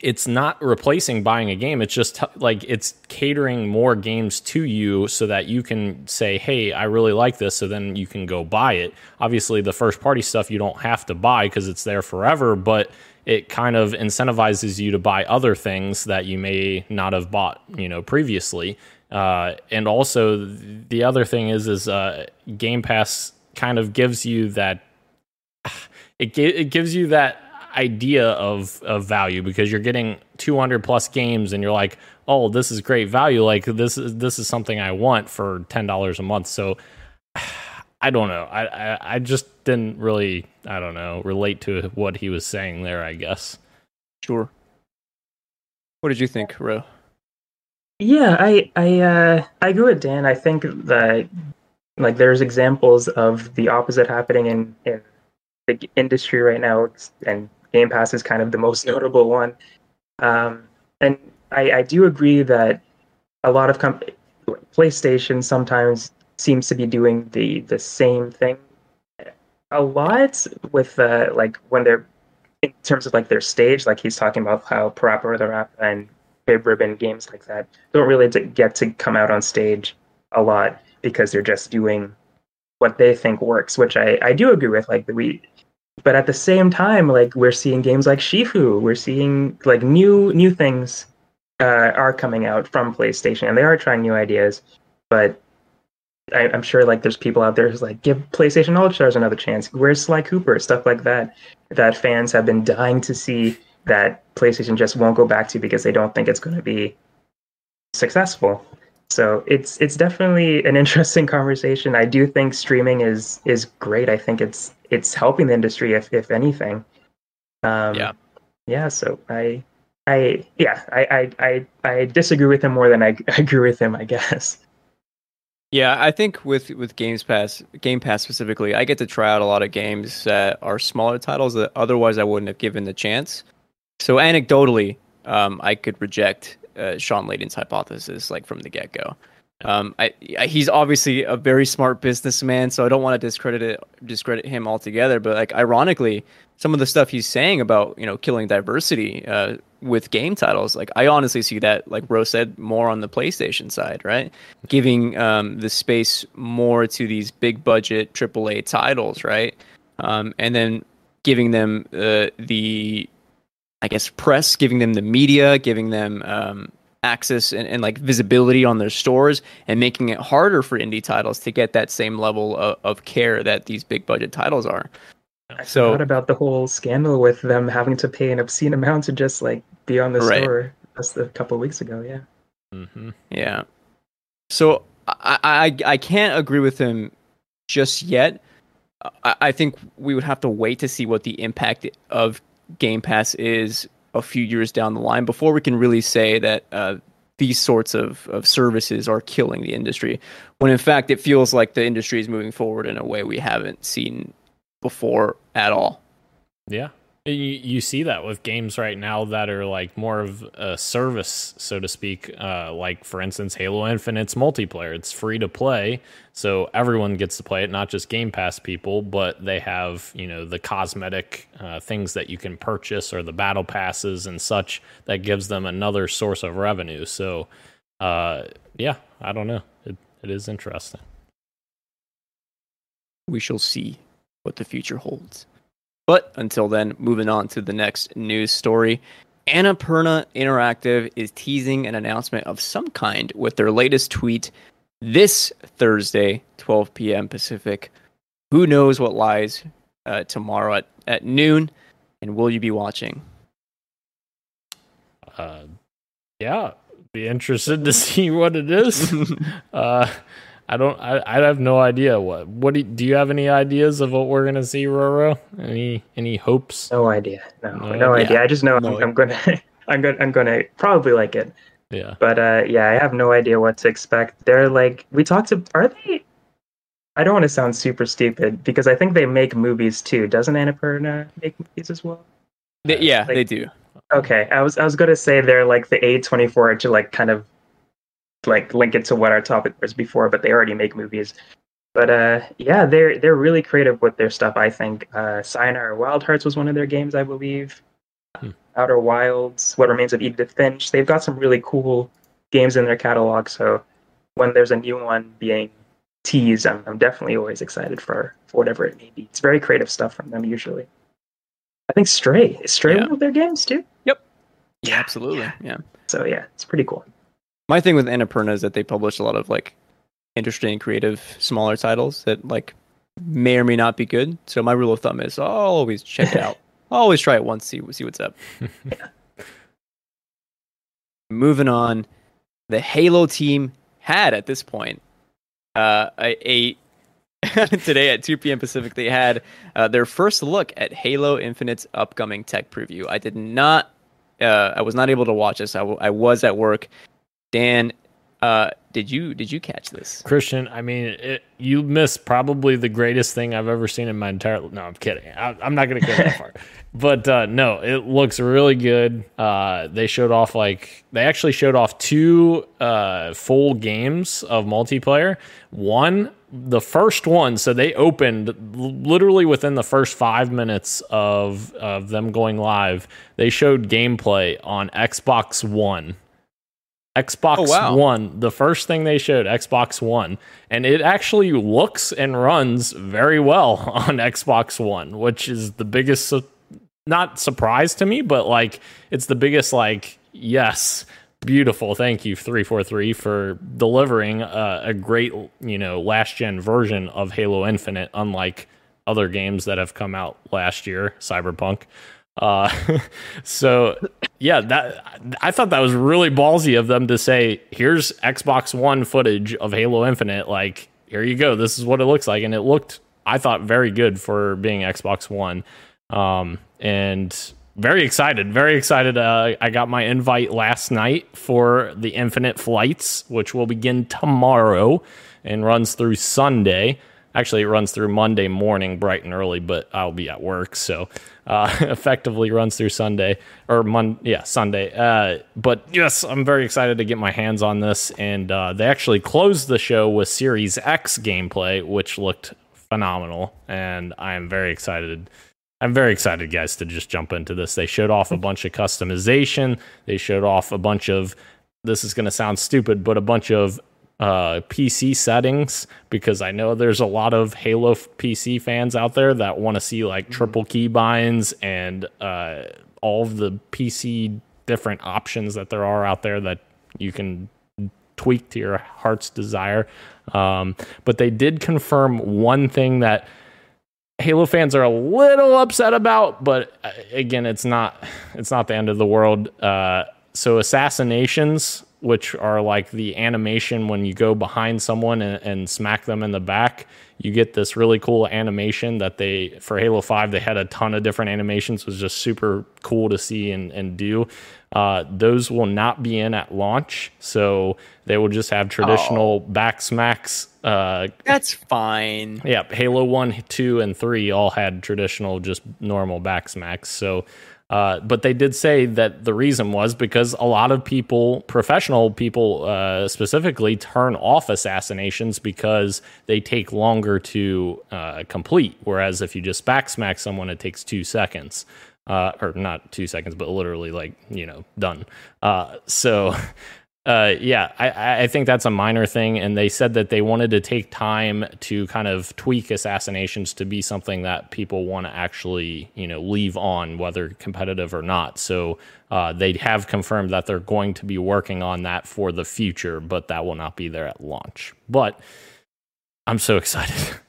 it's not replacing buying a game. It's just like it's catering more games to you so that you can say, "Hey, I really like this," so then you can go buy it. Obviously, the first party stuff you don't have to buy because it's there forever, but it kind of incentivizes you to buy other things that you may not have bought, you know, previously. Uh, and also, the other thing is, is uh, Game Pass kind of gives you that [SIGHS] it it gives you that idea of of value because you're getting 200 plus games and you're like oh this is great value like this is this is something i want for $10 a month so [SIGHS] i don't know I, I i just didn't really i don't know relate to what he was saying there i guess Sure. What did you think, Ro? Yeah, I I uh, I agree with Dan. I think that like there's examples of the opposite happening in in the industry right now, and Game Pass is kind of the most [LAUGHS] notable one. Um, and I, I do agree that a lot of com- PlayStation sometimes seems to be doing the the same thing a lot with uh, like when they're in terms of like their stage, like he's talking about how Parappa the Rapper and Vib-Ribbon games like that don't really get to come out on stage a lot because they're just doing what they think works, which I, I do agree with. Like we, but at the same time, like we're seeing games like Sifu, we're seeing like new new things uh, are coming out from PlayStation, and they are trying new ideas. But I, I'm sure like there's people out there who's like give PlayStation All Stars another chance. Where's Sly Cooper? Stuff like that that fans have been dying to see that PlayStation just won't go back to because they don't think it's going to be successful. So it's it's definitely an [LAUGHS] interesting conversation. I do think streaming is is great. I think it's it's helping the industry if if anything. Um, Yeah. Yeah. So I I yeah I I I, I disagree with him more than I, [LAUGHS] I agree with him. I guess. Yeah, I think with with Games Pass, Game Pass specifically, I get to try out a lot of games that are smaller titles that otherwise I wouldn't have given the chance. So anecdotally, um, I could reject uh, Shawn Layden's hypothesis like from the get go. Um, I, I- he's obviously a very smart businessman, so I don't want to discredit it, discredit him altogether. But like, ironically, some of the stuff he's saying about you know killing diversity uh, with game titles, like I honestly see that, like Rose said, more on the PlayStation side, right? Giving um, the space more to these big budget AAA titles, right? Um, and then giving them uh, the I guess press, giving them the media, giving them um, access and, and like visibility on their stores, and making it harder for indie titles to get that same level of, of care that these big budget titles are. I So- forgot about the whole scandal with them having to pay an obscene amount to just like be on the Right. store just a couple of weeks ago. Yeah. mm-hmm. Yeah. So I, I I can't agree with him just yet. I, I think we would have to wait to see what the impact of Game Pass is a few years down the line before we can really say that uh, these sorts of, of services are killing the industry. When in fact it feels like the industry is moving forward in a way we haven't seen before at all. Yeah. You, you see that with games right now that are like more of a service, so to speak. Uh, like, for instance, Halo Infinite's multiplayer. It's free to play, so everyone gets to play it, not just Game Pass people, but they have, you know, the cosmetic uh, things that you can purchase or the battle passes and such that gives them another source of revenue. So, uh, yeah, I don't know. It, it is interesting. We shall see what the future holds. But until then, moving on to the next news story. Annapurna Interactive is teasing an announcement of some kind with their latest tweet this Thursday, 12 p.m. Pacific. Who knows what lies uh, tomorrow at, at noon? And will you be watching? Uh, yeah, be interested to [LAUGHS] see what it is. [LAUGHS] uh, I don't. I, I have no idea what. What do you, do you have any ideas of what we're gonna see, Roro? Any any hopes? No idea. No, No, no, yeah. idea. I just know No I'm, I'm gonna, [LAUGHS] I'm gonna, I'm gonna probably like it. Yeah. But uh, yeah, I have no idea what to expect. They're like, we talked to. Are they? I don't want to sound super stupid because I think they make movies too. Doesn't Annapurna make movies as well? They- yeah, Like- they do. Okay, I was I was gonna say they're like the A24 to like kind of like link it to what our topic was before, but they already make movies. But uh, yeah, they're they're really creative with their stuff. I think uh, Sayonara Wild Hearts was one of their games, I believe. Hmm. Outer Wilds, What Remains of Edith Finch. They've got some really cool games in their catalog. So when there's a new one being teased, I'm, I'm definitely always excited for, for whatever it may be. It's very creative stuff from them usually. I think Stray is Stray Yeah. one of their games too. Yep. Yeah, absolutely. Yeah. So yeah, it's pretty cool. My thing with Annapurna is that they publish a lot of like interesting, creative, smaller titles that like may or may not be good. So my rule of thumb is I'll always check it out. I'll [LAUGHS] always try it once, see see what's up. [LAUGHS] Moving on, the Halo team had at this point uh, a, a [LAUGHS] today at 2 p.m. Pacific. They had uh, their first look at Halo Infinite's upcoming tech preview. I did not, uh, I was not able to watch this. I, w- I was at work. Dan, uh, did you did you catch this? Christian, I mean, it, you missed probably the greatest thing I've ever seen in my entire. No, I'm kidding. I, I'm not going to go that far. [LAUGHS] But uh, no, it looks really good. Uh, they showed off like they actually showed off two uh, full games of multiplayer. One, the first one, so they opened literally within the first five minutes of of them going live. They showed gameplay on Xbox One. Xbox Oh, wow. One, the first thing they showed, Xbox One, and it actually looks and runs very well [LAUGHS] on Xbox One, which is the biggest, su- not surprise to me, but like it's the biggest, like, yes, beautiful. Thank you, 343, for delivering a great, you know, last gen version of Halo Infinite, unlike other games that have come out last year, Cyberpunk. Uh, [LAUGHS] so yeah, that I thought that was really ballsy of them to say, "Here's Xbox One footage of Halo Infinite. Like, here you go. This is what it looks like." And it looked, I thought, very good for being Xbox One. Um, and very excited, very excited. Uh, I got my invite last night for the Infinite Flights, which will begin tomorrow and runs through Sunday. Actually, it runs through Monday morning, bright and early, but I'll be at work, so uh, [LAUGHS] effectively runs through Sunday or Mon, yeah, Sunday. Uh, but yes, I'm very excited to get my hands on this, and uh, they actually closed the show with Series X gameplay, which looked phenomenal, and I am very excited. I'm very excited, guys, to just jump into this. They showed off a bunch of customization. They showed off a bunch of. This is going to sound stupid, but a bunch of uh, PC settings because I know there's a lot of Halo PC fans out there that want to see like triple keybinds and uh, all of the PC different options that there are out there that you can tweak to your heart's desire. Um, but they did confirm one thing that Halo fans are a little upset about, but uh, again, it's not it's not the end of the world. Uh, so assassinations, which are like the animation when you go behind someone and, and smack them in the back, you get this really cool animation that they for Halo 5 they had a ton of different animations it was just super cool to see and, and do uh, those will not be in at launch so they will just have traditional Oh. back smacks uh, That's fine. yeah, Halo 1, 2, and 3 all had traditional, just normal back smacks. So, uh, but they did say that the reason was because a lot of people, professional people uh, specifically, turn off assassinations because they take longer to uh, complete. Whereas if you just back smack someone, it takes two seconds. Uh, or not two seconds, but literally like, you know, done. Uh, so, [LAUGHS] uh, yeah, I, I think that's a minor thing. And they said that they wanted to take time to kind of tweak assassinations to be something that people want to actually, you know, leave on, whether competitive or not. So uh, they have confirmed that they're going to be working on that for the future, but that will not be there at launch. But I'm so excited. [LAUGHS]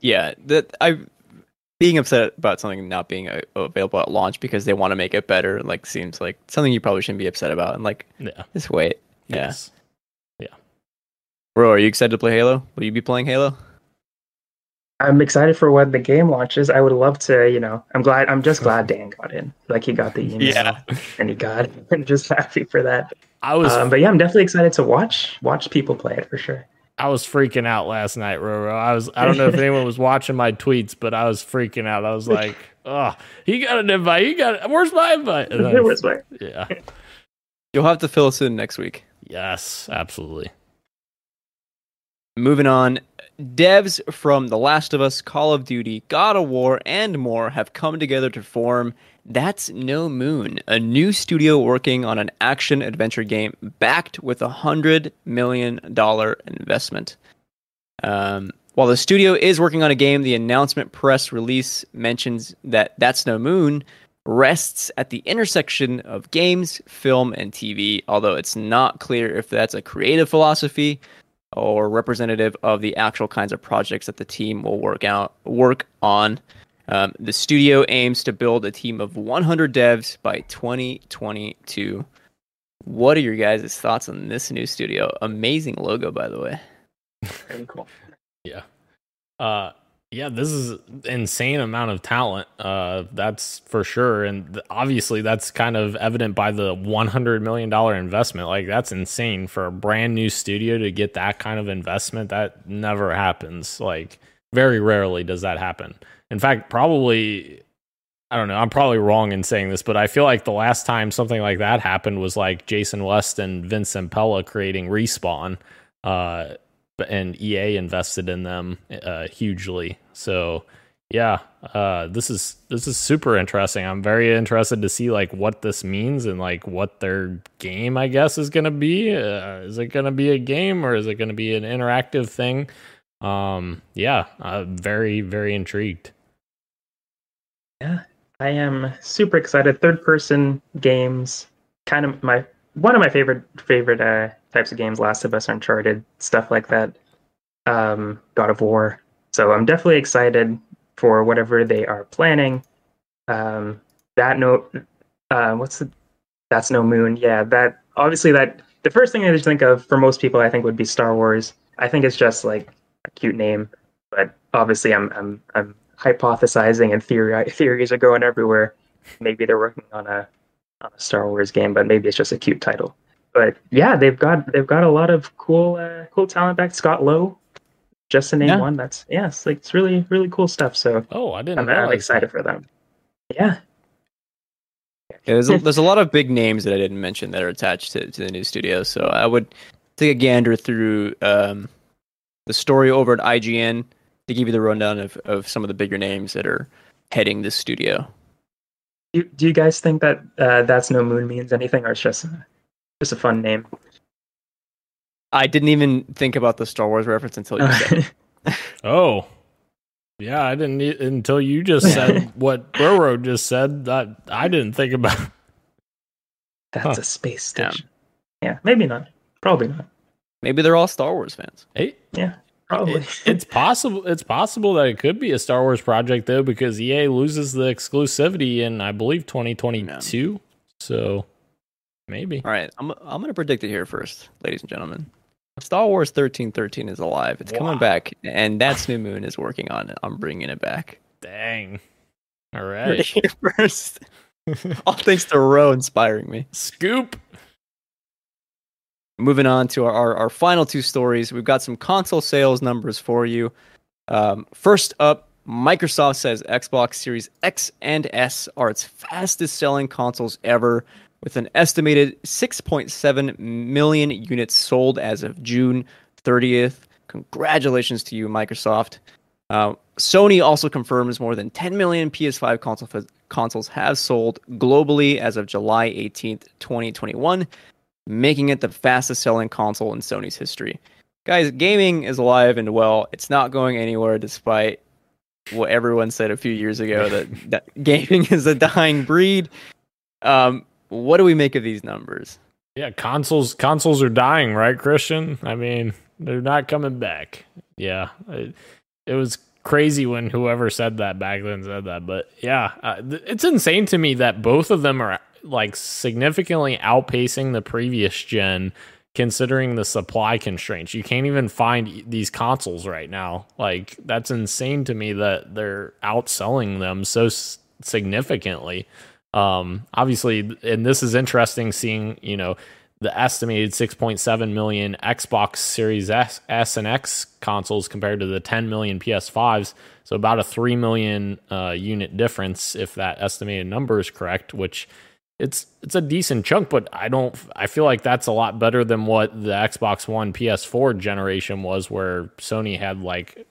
Yeah, that I being upset about something not being uh, available at launch because they want to make it better. Like seems like something you probably shouldn't be upset about. And like yeah. just wait. Yeah, Yes. bro, are you excited to play Halo? Will you be playing Halo? I'm excited for when the game launches. I would love to, you know, I'm glad, I'm just glad [LAUGHS] Dan got in. Like he got the email Yeah. and he got it. I'm [LAUGHS] just happy for that. I was Um, but yeah, I'm definitely excited to watch watch people play it for sure. I was freaking out last night, Roro. I was I don't know if [LAUGHS] anyone was watching my tweets, but I was freaking out. I was like, "Oh, he got an invite. He got where's my invite?" And I- [LAUGHS] It was [LAUGHS] yeah. You'll have to fill us in next week. Yes, absolutely. Moving on, devs from The Last of Us, Call of Duty, God of War, and more have come together to form That's No Moon, a new studio working on an action adventure game backed with a hundred million dollar investment. Um, while the studio is working on a game, the announcement press release mentions that That's No Moon rests at the intersection of games, film, and TV, although it's not clear if that's a creative philosophy or representative of the actual kinds of projects that the team will work out work on. Um, the studio aims to build a team of 100 devs by 2022. What are your guys' thoughts on this new studio? Amazing logo, by the way. Very cool. Yeah. Uh yeah, this is insane amount of talent. Uh that's for sure and th- obviously that's kind of evident by the 100 million dollar investment. Like that's insane for a brand new studio to get that kind of investment. That never happens. Like very rarely does that happen. In fact, probably I don't know. I'm probably wrong in saying this, but I feel like the last time something like that happened was like Jason West and Vince Zampella creating Respawn. Uh and EA invested in them uh, hugely. So yeah, uh, this is this is super interesting. I'm very interested to see like what this means and like what their game I guess is going to be. Uh, is it going to be a game or is it going to be an interactive thing? Um, yeah, I'm very very intrigued. Yeah, I am super excited. Third person games, kind of my one of my favorite favorite uh, types of games. Last of Us, Uncharted, stuff like that. Um, God of War. So I'm definitely excited for whatever they are planning. Um, that note, uh, what's the? That's no moon. Yeah, that obviously that the first thing I just think of for most people, I think would be Star Wars. I think it's just like a cute name, but obviously I'm I'm I'm hypothesizing and theory theories are going everywhere. Maybe they're working on a on a Star Wars game, but maybe it's just a cute title. But yeah, they've got they've got a lot of cool uh, cool talent back. Scott Lowe, just to name Yeah. one. That's yeah, it's like it's really really cool stuff. So Oh, I didn't. I'm, I'm excited that. for them. Yeah, Yeah, there's a, there's a lot of big names that I didn't mention that are attached to, to the new studio. So I would take a gander through um, the story over at IGN to give you the rundown of, of some of the bigger names that are heading this studio. do, do you guys think that uh, that's no moon means anything, or it's just a, just a fun name? I didn't even think about the Star Wars reference until you said it. [LAUGHS] Oh. Yeah, I didn't e- until you just said [LAUGHS] what Roro just said. That I didn't think about. [LAUGHS] that's Huh. a space Yeah. station. Yeah, maybe not. Probably not. Maybe they're all Star Wars fans. Hey, Yeah, probably. It- it's possible. It's possible that it could be a Star Wars project though, because EA loses the exclusivity in I believe 2022. So maybe. All right, I'm I'm gonna predict it here first, ladies and gentlemen. Star Wars 1313 is alive. It's Wow. coming back, and that's No Moon is working on it. I'm bringing it back. Dang. All [LAUGHS] Heard here first. All thanks to Ro inspiring me. Scoop. Moving on to our, our, our final two stories, we've got some console sales numbers for you. Um, first up, Microsoft says Xbox Series X and S are its fastest selling consoles ever, with an estimated 6.7 million units sold as of June 30th. Congratulations to you, Microsoft. Uh, Sony also confirms more than 10 million PS5 console consoles have sold globally as of July 18th, 2021 making it the fastest selling console in Sony's history. Guys, gaming is alive and well. It's not going anywhere despite what everyone said a few years ago [LAUGHS] that, that gaming is a dying breed. Um, what do we make of these numbers? Yeah, consoles consoles are dying, right, Christian? I mean, they're not coming back. Yeah, it, it was crazy when whoever said that back then said that, but yeah, uh, th- it's insane to me that both of them are like significantly outpacing the previous gen considering the supply constraints. You can't even find these consoles right now. Like that's insane to me that they're outselling them so significantly. Um obviously and this is interesting seeing, you know, the estimated 6.7 million Xbox Series S, S and X consoles compared to the 10 million PS5s. So about a 3 million uh, unit difference if that estimated number is correct, which it's it's a decent chunk, but I don't I feel like that's a lot better than what the Xbox One PS4 generation was where Sony had like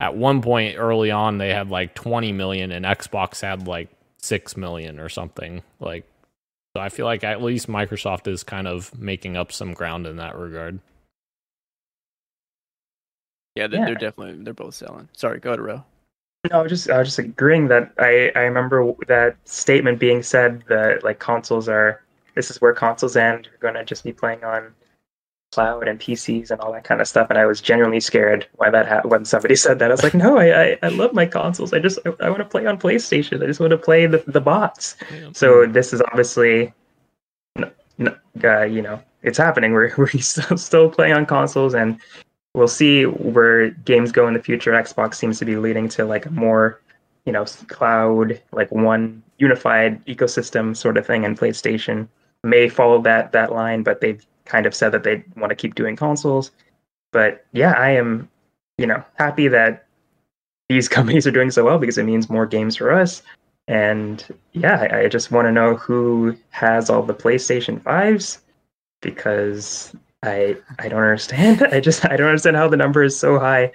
at one point early on they had like 20 million and Xbox had like 6 million or something. Like so I feel like at least Microsoft is kind of making up some ground in that regard. Yeah, they're, Yeah. they're definitely they're both selling. Sorry, go ahead, Ro. No, I was just I was just agreeing that I I remember that statement being said that like consoles are this is where consoles end. You're gonna just be playing on cloud and PCs and all that kind of stuff. And I was genuinely scared why that ha- when somebody [LAUGHS] said that. I was like, no, I I, I love my consoles. I just I, I want to play on PlayStation. I just want to play the the bots. So this is obviously, n- n- uh, you know, it's happening. We're [LAUGHS] we still still play on consoles, and we'll see where games go in the future. Xbox seems to be leading to like more, you know, cloud, like one unified ecosystem sort of thing, and PlayStation may follow that that line, but they've kind of said that they want to keep doing consoles. But yeah, I am, you know, happy that these [LAUGHS] companies are doing so well because it means more games for us. And yeah, I, I just want to know who has all the PlayStation fives because I I don't understand. [LAUGHS] I just I don't understand how the number is so high.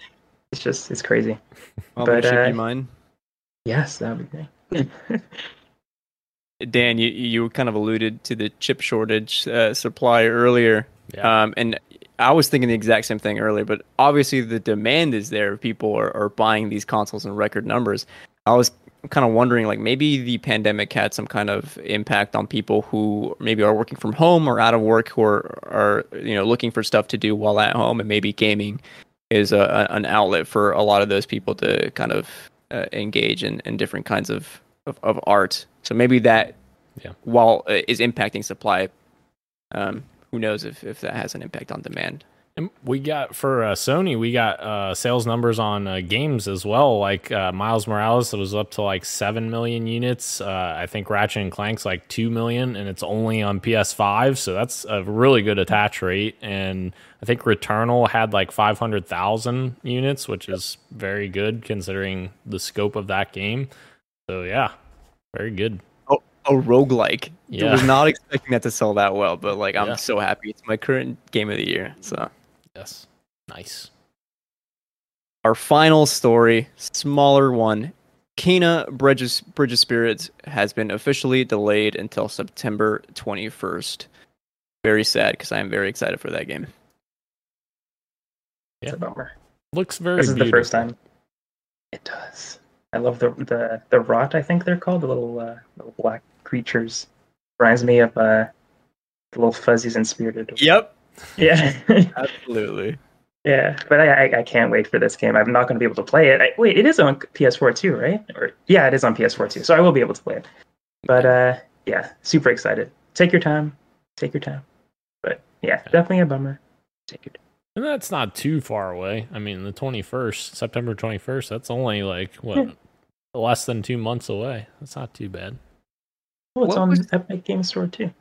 It's just it's crazy. I'll But, ship uh, you mine. Yes, that would be great. [LAUGHS] Dan, you you kind of alluded to the chip shortage uh, supply earlier, Yeah. um, and I was thinking the exact same thing earlier. But obviously, the demand is there. People are, are buying these consoles in record numbers. I was kind of wondering, like maybe the pandemic had some kind of impact on people who maybe are working from home or out of work, who are, are you know looking for stuff to do while at home, and maybe gaming is a, an outlet for a lot of those people to kind of uh, engage in, in different kinds of, of, of art. So maybe that, Yeah. while uh, is impacting supply, um, who knows if, if that has an impact on demand. And we got for uh, Sony, we got uh, sales numbers on uh, games as well. Like uh, Miles Morales, it was up to like seven million units. Uh, I think Ratchet and Clank's like two million, and it's only on PS5, so that's a really good attach rate. And I think Returnal had like five hundred thousand units, which is very good considering the scope of that game. So yeah, very good. Oh, a roguelike. I Yeah. was not expecting that to sell that well, but like I'm Yeah. so happy. It's my current game of the year. So Yes, nice. our final story, smaller one. Kena Bridges Bridge of Spirits has been officially delayed until September 21st. Very sad because I am very excited for that game. It's a bummer. Looks very. This is the first time. It does. I love the the the rot. I think they're called the little uh, little black creatures. Reminds me of uh, the little fuzzies and spirited. Yep, Yeah. [LAUGHS] absolutely. yeah. But I, I I can't wait for this game. I'm not going to be able to play it. I, wait, it is on PS4 too, right? Or yeah, it is on PS4 too. So I will be able to play it. But uh, yeah, super excited. Take your time. Take your time. But yeah, definitely a bummer. Take your time. And that's not too far away. I mean, the 21st, September 21st, that's only like, what, Yeah. less than two months away. That's not too bad. Oh, it's What on was- Epic Game Store too.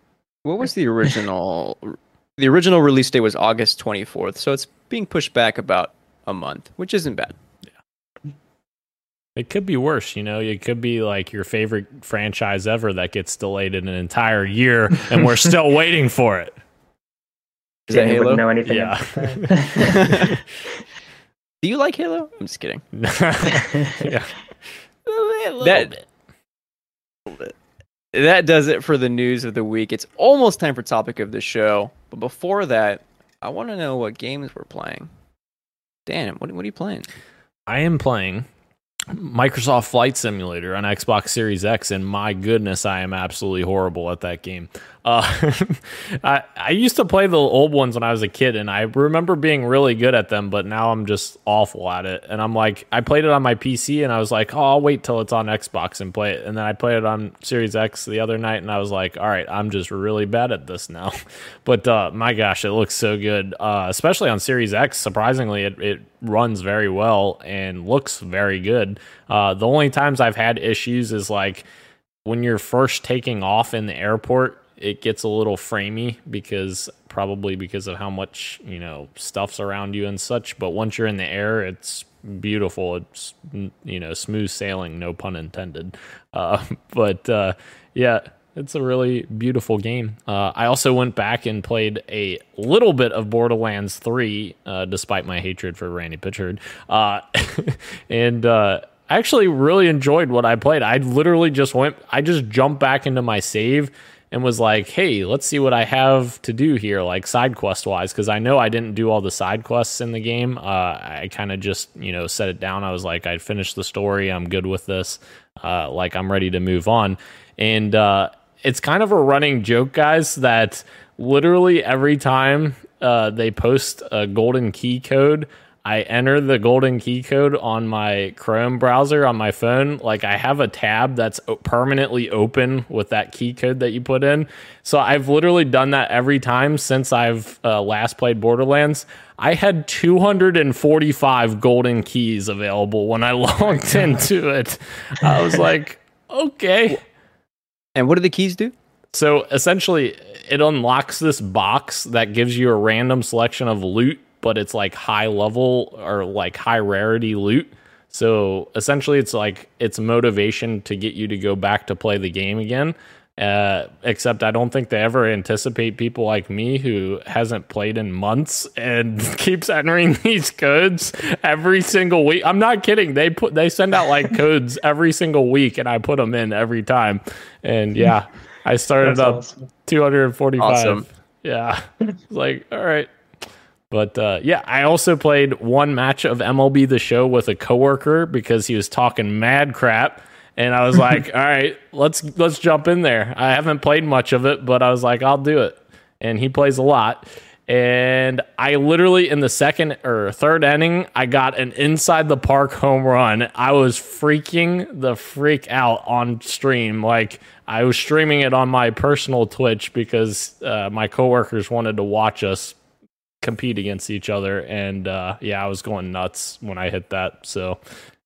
What was the original? The original release date was August 24th, so it's being pushed back about a month, which isn't bad. It could be worse, you know. It could be like your favorite franchise ever that gets delayed in an entire year, and we're [LAUGHS] still waiting for it. Is that Halo? know anything Yeah. [LAUGHS] Do you like Halo? I'm just kidding. [LAUGHS] yeah, That that does it for the news of the week. It's almost time for topic of the show, but before that, I want to know what games we're playing. Dan, what what are you playing? I am playing Microsoft Flight Simulator on Xbox Series X, and my goodness, I am absolutely horrible at that game. Uh, [LAUGHS] I I used to play the old ones when I was a kid, and I remember being really good at them, but now I'm just awful at it. And I'm like, I played it on my PC, and I was like, oh, I'll wait till it's on Xbox and play it. And then I played it on Series X the other night, and I was like, all right, I'm just really bad at this now. [LAUGHS] but uh, my gosh, it looks so good, uh, especially on Series X. Surprisingly, it, it runs very well and looks very good. Uh, the only times I've had issues is like when you're first taking off in the airport, it gets a little framey because probably because of how much you know stuff's around you and such. But once you're in the air, it's beautiful. It's you know smooth sailing, no pun intended. [LAUGHS] Uh, but uh, yeah, it's a really beautiful game. Uh, I also went back and played a little bit of Borderlands 3, uh, despite my hatred for Randy Pitchford. Uh, [LAUGHS] and uh, I actually really enjoyed what I played. I literally just went, I just jumped back into my save and was like, hey, let's see what I have to do here, like side quest wise, because I know I didn't do all the side quests in the game. Uh, I kind of just, you know, set it down. I was like, I'd finished the story. I'm good with this. Uh, like, I'm ready to move on. And uh, it's kind of a running joke, guys, that literally every time uh, they post a golden key code, I enter the golden key code on my Chrome browser on my phone. Like I have a tab that's permanently open with that key code that you put in. So I've literally done that every time since I've uh, last played Borderlands. I had 245 golden keys available when I [LAUGHS] logged into it. I was like, okay. And what do the keys do? So essentially, it unlocks this box that gives you a random selection of loot, but it's like high level or like high rarity loot. So essentially, it's like it's motivation to get you to go back to play the game again. Uh, except I don't think they ever anticipate people like me who hasn't played in months and [LAUGHS] keeps entering [LAUGHS] these codes every single week. I'm not kidding. They put they send out like codes [LAUGHS] every single week, and I put them in every time. And yeah, I started That's up awesome. 245. Awesome. Yeah. It's like, all right. But uh, yeah, I also played one match of MLB The Show with a coworker because he was talking mad crap, and I was [LAUGHS] like, all right, let's let's jump in there. I haven't played much of it, but I was like, I'll do it. And he plays a lot. And I literally in the second or third inning, I got an inside the park home run. I was freaking the freak out on stream. Like I was streaming it on my personal Twitch because uh, my coworkers wanted to watch us compete against each other. And uh, yeah, I was going nuts when I hit that. So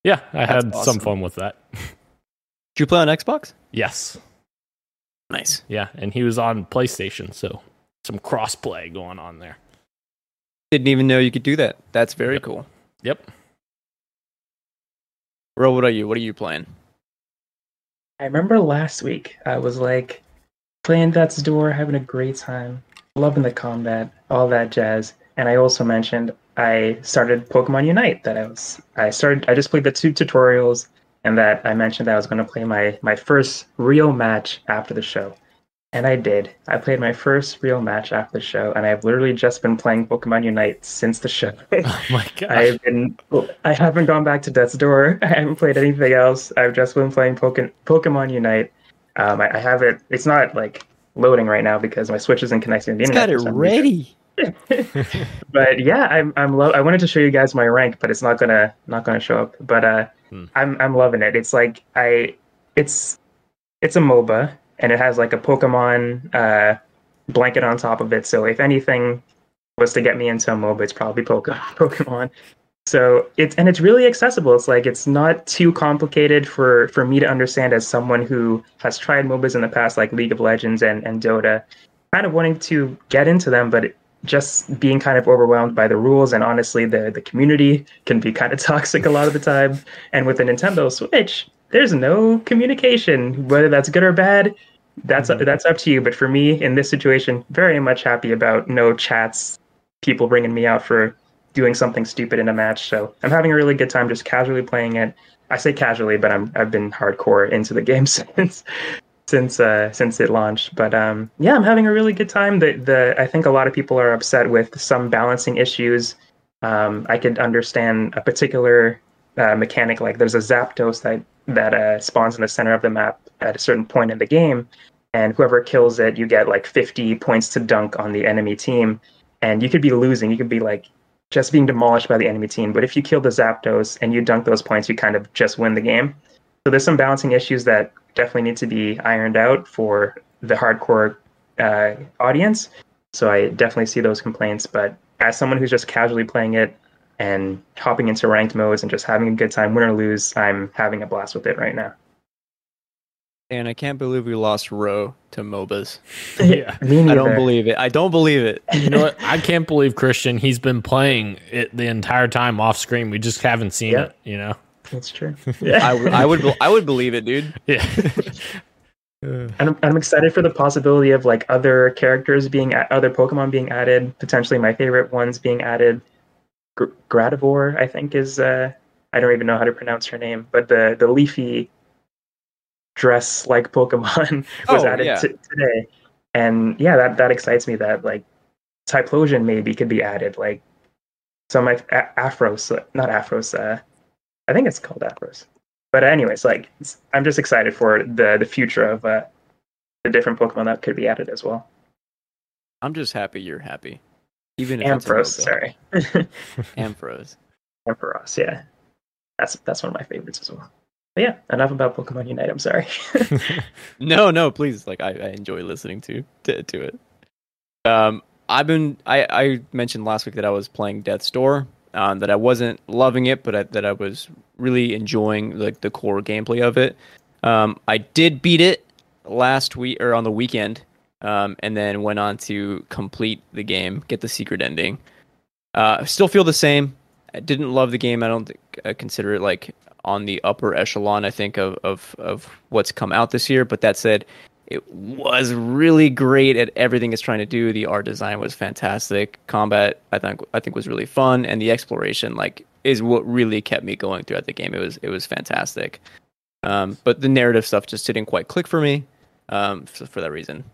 yeah, I That's had awesome. some fun with that. [LAUGHS] Did you play on Xbox? Yes. Nice. Yeah. And he was on PlayStation. So some crossplay going on there. Didn't even know you could do that. That's very Yep. cool. Yep. Ro, what are you? What are you playing? I remember last week I was like playing Death's Door, having a great time, loving the combat, all that jazz. And I also mentioned I started Pokemon Unite. That I was I started I just played the two tutorials, and that I mentioned that I was going to play my my first real match after the show. And I did. I played my first real match after the show, and I've literally just been playing Pokemon Unite since the show. [LAUGHS] Oh my [LAUGHS] gosh. I've been I haven't gone back to Death's Door. [LAUGHS] I haven't played anything else. I've just been playing Poke- Pokemon Unite. Um, I, I have it. It's not like loading right now because my Switch isn't connected to the It's internet. got it for some reason. ready. [LAUGHS] But yeah, I'm I'm lo- I wanted to show you guys my rank, but it's not gonna not gonna show up. But uh, Hmm. I'm I'm loving it. It's like I it's it's a MOBA. and it has like a Pokemon uh, blanket on top of it. So if anything was to get me into a MOBA, it's probably [LAUGHS] Pokemon. So it's and it's really accessible. It's like it's not too complicated for for me to understand as someone who has tried MOBAs in the past, like League of Legends and and Dota, kind of wanting to get into them, but just being kind of overwhelmed by the rules and honestly the the community can be kind of [LAUGHS] toxic a lot of the time. And with the Nintendo Switch, there's no communication, whether that's good or bad. That's mm-hmm. that's up to you. But for me in this situation, very much happy about no chats, people bringing me out for doing something stupid in a match. So I'm having a really good time just casually playing it. I say casually, but I'm I've been hardcore into the [LAUGHS] game since since uh, since it launched. But um, yeah, I'm having a really good time. The the I think a lot of people are upset with some balancing issues. Um, I could understand a particular uh, mechanic like there's a Zapdos that that uh, spawns in the center of the map at a certain point in the game, and whoever kills it, you get like 50 points to dunk on the enemy team, and you could be losing. You could be like just being demolished by the enemy team. But if you kill the Zapdos and you dunk those points, you kind of just win the game. So there's some balancing issues that definitely need to be ironed out for the hardcore uh, audience. So I definitely see those complaints. But as someone who's just casually playing it and hopping into ranked modes and just having a good time, win or lose, I'm having a blast with it right now. And I can't believe we lost Roe to MOBAs. [LAUGHS] yeah, [LAUGHS] I don't believe it. I don't believe it. You know what? I can't believe Christian. He's been playing it the entire time off screen. We just haven't seen yeah. it. You know, that's true. [LAUGHS] Yeah, I, w- I would. I would believe it, dude. Yeah. and I'm, I'm excited for the possibility of like other characters being at, other Pokemon being added. Potentially, my favorite ones being added. Gr- Gardevoir, I think, is. uh I don't even know how to pronounce her name, but the the leafy dress like Pokemon [LAUGHS] was oh, added yeah. t- today. And yeah, that, that excites me that like Typhlosion maybe could be added. Like some like a- Afros, not Afros, uh, I think it's called Afros. But anyways, like I'm just excited for the the future of uh, the different Pokemon that could be added as well. I'm just happy you're happy. Even if Ampharos, sorry. [LAUGHS] [LAUGHS] Ampharos. Ampharos, yeah. That's that's one of my favorites as well. But yeah, enough about Pokemon Unite. I'm sorry. [LAUGHS] [LAUGHS] no, no, please. Like I, I enjoy listening to, to to it. Um, I've been I I mentioned last week that I was playing Death's Door. Um, that I wasn't loving it, but I, that I was really enjoying like the core gameplay of it. Um, I did beat it last week or on the weekend, um, and then went on to complete the game, get the secret ending. Uh, still feel the same. I didn't love the game. I don't I consider it like on the upper echelon, I think, of, of, of what's come out this year. But that said, it was really great at everything it's trying to do. The art design was fantastic. Combat, I think, I think was really fun, and the exploration, like, is what really kept me going throughout the game. It was, it was fantastic. Um, but the narrative stuff just didn't quite click for me. Um, for, that reason,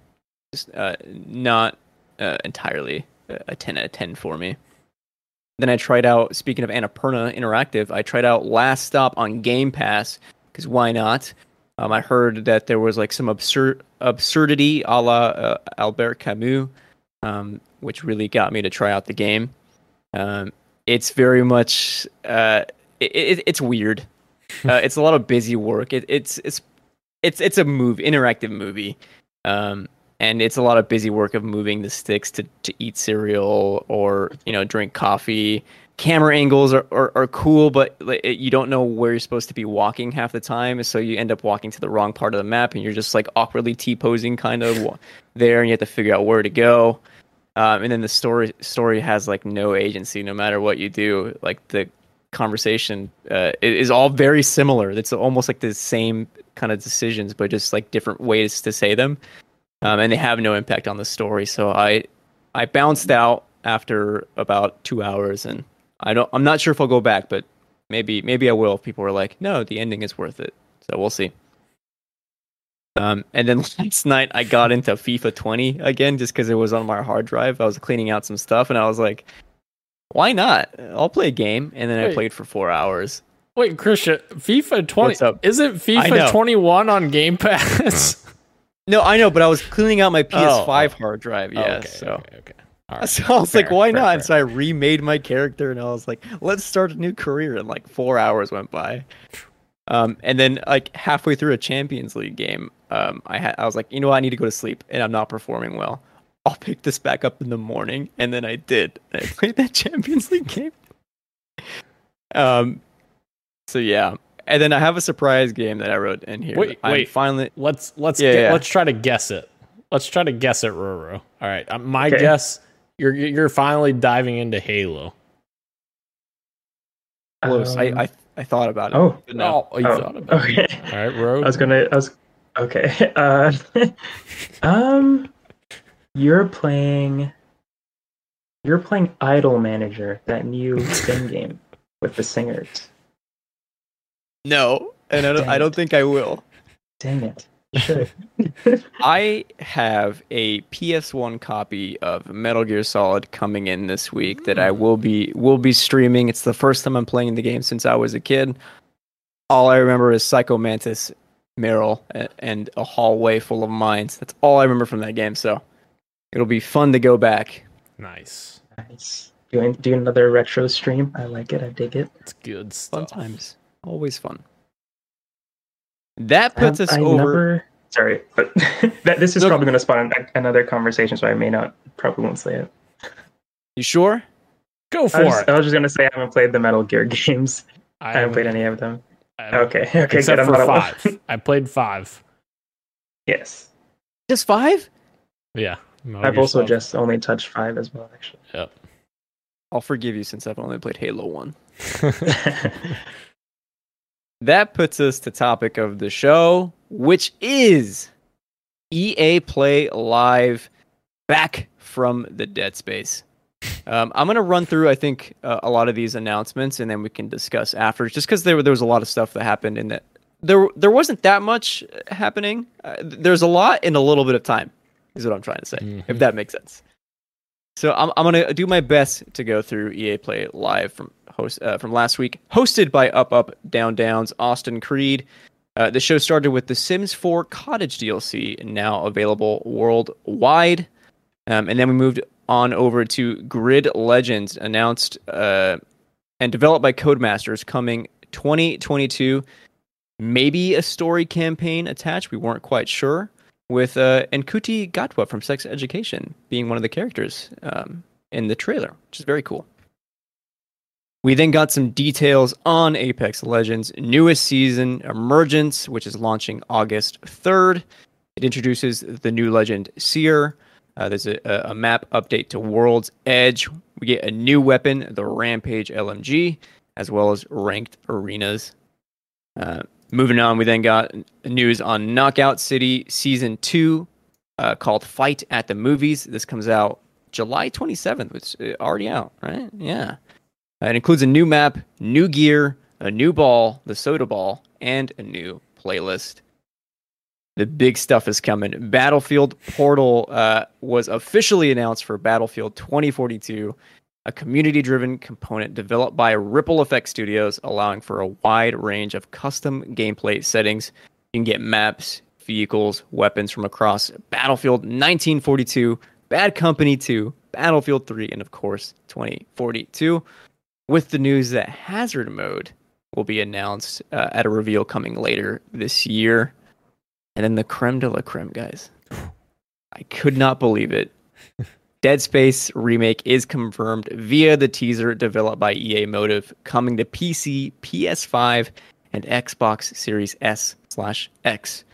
just uh, not uh, entirely a ten out of ten for me. Then I tried out, speaking of Annapurna Interactive, I tried out Last Stop on Game Pass because why not? Um, I heard that there was like some absurd absurdity a la uh, Albert Camus, um, which really got me to try out the game. Um, it's very much uh, it, it, it's weird. [LAUGHS] Uh, it's a lot of busy work. It, it's it's it's it's a move interactive movie. Um, and it's a lot of busy work of moving the sticks to, to eat cereal or you know drink coffee. Camera angles are, are, are cool but you don't know where you're supposed to be walking half the time. So you end up walking to the wrong part of the map and you're just like awkwardly t-posing kind of there and you have to figure out where to go. Um, and then the story story has like no agency no matter what you do. Like the conversation uh, is all very similar. It's almost like the same kind of decisions but just like different ways to say them um, and they have no impact on the story. So I I bounced out after about two hours, and I don't. I'm not sure if I'll go back, but maybe maybe I will. If people are like, no, the ending is worth it. So we'll see. Um, and then [LAUGHS] last night I got into FIFA 20 again just because it was on my hard drive. I was cleaning out some stuff, and I was like, why not? I'll play a game. And then Wait. I played for four hours. Wait, Christian, FIFA 20 isn't FIFA 21 on Game Pass? [LAUGHS] No, I know, but I was cleaning out my PS5 oh, hard drive. Yeah, okay, so. Okay, okay. Right. [LAUGHS] So I was fair, like, why fair, not? Fair. And so I remade my character and I was like, let's start a new career. And like four hours went by. Um, and then like halfway through a Champions League game, um, I had I was like, you know, what? I need to go to sleep, and I'm not performing well. I'll pick this back up in the morning, and then I did. I [LAUGHS] played that Champions League game. Um, so yeah, and then I have a surprise game that I wrote in here. Wait, I'm wait. finally. Let's let's Yeah, get, yeah. let's try to guess it. Let's try to guess it, Roro. All right, uh, my Okay. guess. You're you're finally diving into Halo. Close. Um, I, I I thought about it. Oh. no. Oh, you oh, thought about it. All right, Ro. I was gonna. I was okay. [LAUGHS] Uh, [LAUGHS] um, you're playing. You're playing Idol Manager, that new [LAUGHS] Spin game with the singers. No, and I don't, I don't think I will. Dang it! You. [LAUGHS] I have a PS1 copy of Metal Gear Solid coming in this week that I will be will be streaming. It's the first time I'm playing the game since I was a kid. All I remember is Psycho Mantis, Meryl, and a hallway full of mines. That's all I remember from that game. So it'll be fun to go back. nice. nice. Doing do another retro stream. I like it. I dig it. It's good stuff. Fun times, always fun. That puts Um, us I over. never- sorry, but [LAUGHS] that this is No. probably going to spawn an- another conversation, so I may not. Probably won't say it. You sure? Go I for was, it. I was just going to say I haven't played the Metal Gear [LAUGHS] games. I haven't played any of them. Okay. [LAUGHS] Okay. except good. I'm for five. I played five. yes. Just five? Yeah. Metal I've Gear also Solid. just only touched five as well, actually. Yep. I'll forgive you since I've only played Halo One. That puts us to topic of the show, which is EA Play Live back from the dead space. Um, I'm gonna run through, I think, uh, a lot of these announcements, and then we can discuss after. Just because there, there was a lot of stuff that happened in that there there wasn't that much happening. Uh, there's a lot in a little bit of time, is what I'm trying to say. Mhm. If that makes sense. So I'm I'm gonna do my best to go through EA Play Live from host uh, from last week, hosted by Up Up Down Downs Austin Creed. Uh, the show started with the Sims 4 Cottage DLC, now available worldwide, um, and then we moved on over to Grid Legends, announced uh, and developed by Codemasters, coming 2022. Maybe a story campaign attached. We weren't quite sure with uh, Ncuti Gatwa from Sex Education being one of the characters um, in the trailer, which is very cool. We then got some details on Apex Legends' newest season, Emergence, which is launching August 3rd. It introduces the new legend Seer. Uh, there's a, a map update to World's Edge. We get a new weapon, the Rampage LMG, as well as ranked arenas. Uh, moving on, we then got news on Knockout City Season 2 uh, called Fight at the Movies. This comes out July 27th, which is already out, right? Yeah. Uh, it includes a new map, new gear, a new ball, the soda ball, and a new playlist. The big stuff is coming. Battlefield Portal uh, was officially announced for Battlefield 2042, a community driven component developed by Ripple Effect Studios, allowing for a wide range of custom gameplay settings. You can get maps, vehicles, weapons from across Battlefield 1942, Bad Company 2, Battlefield 3, and of course 2042. With the news that Hazard Mode will be announced uh, at a reveal coming later this year. And then the creme de la creme, guys. [LAUGHS] I could not believe it. Dead Space remake is confirmed via the teaser developed by EA Motive, coming to PC, PS5, and Xbox Series S slash X.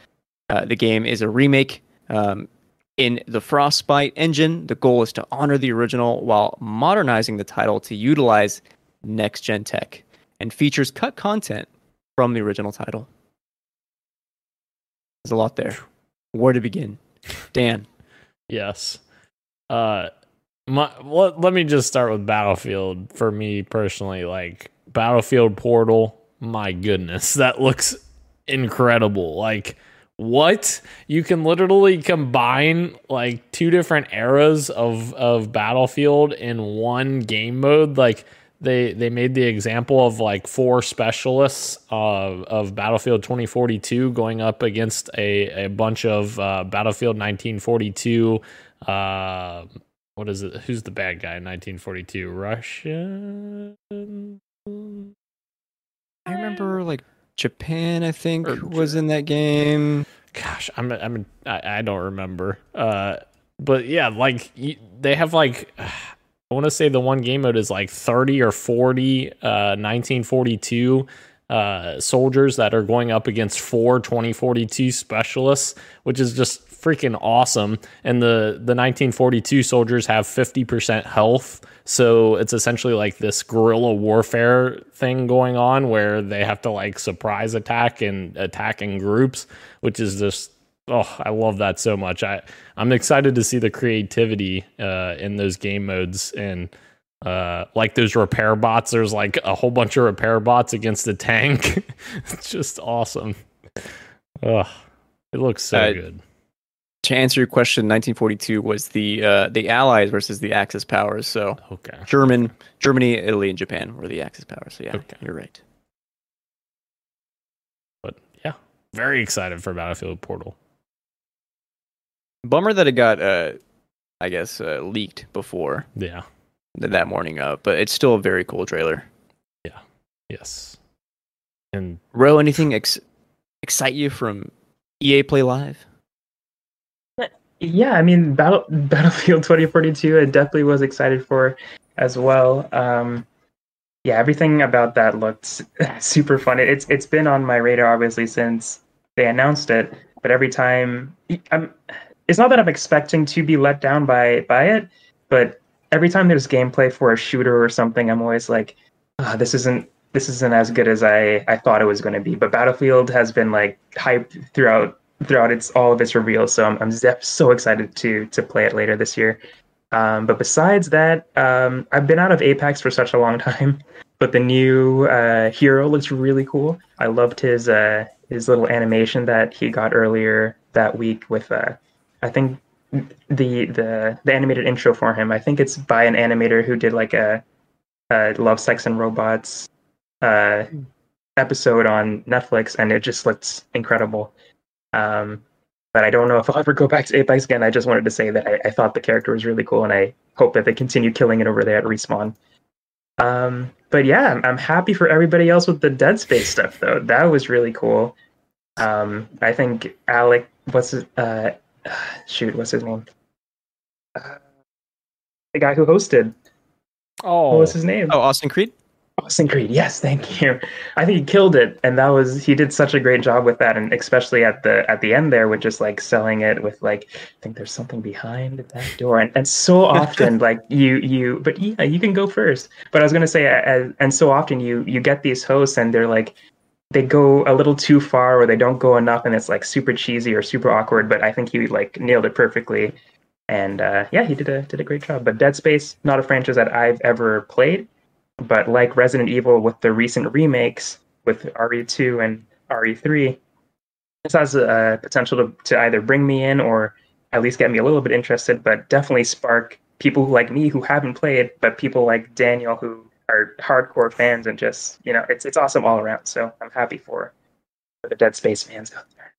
Uh, the game is a remake um, in the Frostbite engine. The goal is to honor the original while modernizing the title to utilize next gen tech and features cut content from the original title. There's a lot there. Where to begin? Dan. Yes. Uh my let, let me just start with Battlefield for me personally like Battlefield Portal my goodness [LAUGHS] that looks incredible. Like what? You can literally combine like two different eras of of Battlefield in one game mode. Like they they made the example of like four specialists uh, of Battlefield 2042 going up against a, a bunch of uh, Battlefield 1942 uh, what is it? Who's the bad guy in 1942? Russia? I remember like Japan, I think, Or was in that game. gosh, I'm I'm I, I don't remember. Uh, but yeah, like you, they have like [SIGHS] I want to say the one game mode is like 30 or 40 uh 1942 uh soldiers that are going up against four 2042 specialists, which is just freaking awesome. And the the 1942 soldiers have 50% health, so it's essentially like this guerrilla warfare thing going on where they have to like surprise attack and attack in groups, which is just oh, I love that so much. I I'm excited to see the creativity uh, in those game modes and uh, like those repair bots. There's like a whole bunch of repair bots against the tank. [LAUGHS] it's just awesome. Oh, it looks so Uh, good. To answer your question, 1942 was the uh, the Allies versus the Axis powers. So Okay. German, Germany, Italy, and Japan were the Axis powers. So yeah, Okay. you're right. But yeah, very excited for Battlefield Portal. Bummer that it got, uh, I guess, uh, leaked before Yeah. th- that morning up, but it's still a very cool trailer. Yeah. Yes. And Ro, anything ex- excite you from EA Play Live? Yeah, I mean, Battle, [LAUGHS] Battlefield 2042, I definitely was excited for as well. Um, yeah, everything about that looked [LAUGHS] super fun. It's it's been on my radar obviously since they announced it, but every time I'm, it's not that I'm expecting to be let down by by it, but every time there's gameplay for a shooter or something, I'm always like, ah, this isn't this isn't as good as I I thought it was going to be. But Battlefield has been like hyped throughout throughout its all of its reveals. So I'm I'm so excited to to play it later this year. Um, but besides that, um, I've been out of Apex for such a long [LAUGHS] time. But the new uh, hero looks really cool. I loved his uh, his little animation that he got earlier that week with uh, I think the the the animated intro for him. I think it's by an animator who did like a, a Love, Sex, and Robots uh, episode on Netflix, and it just looks incredible. Um, but I don't know if I'll ever go back to Apex again. I just wanted to say that I, I thought the character was really cool, and I hope that they continue killing it over there at Respawn. Um, but yeah, I'm, I'm happy for everybody else with the Dead Space stuff, though. That was really cool. Um, I think Alec, what's his, uh, [SIGHS] shoot, what's his name? Uh, the guy who hosted. oh, What was his name? Oh, Austin Creed. Austin Creed, yes, thank you. I think he killed it, and that was he did such a great job with that, and especially at the at the end there with just like selling it with like I think there's something behind that door, and, and so [LAUGHS] often like you you but yeah you can go first. But I was gonna say, uh, and so often you you get these hosts and they're like they go a little too far or they don't go enough, and it's like super cheesy or super awkward. But I think he like nailed it perfectly, and uh, yeah, he did a did a great job. But Dead Space, not a franchise that I've ever played but like Resident Evil with the recent remakes with RE2 and RE3, this has a potential to, to either bring me in or at least get me a little bit interested, but definitely spark people like me who haven't played, but people like Daniel who are hardcore fans and just you know it's it's awesome all around. So I'm happy for, for the Dead Space fans out there.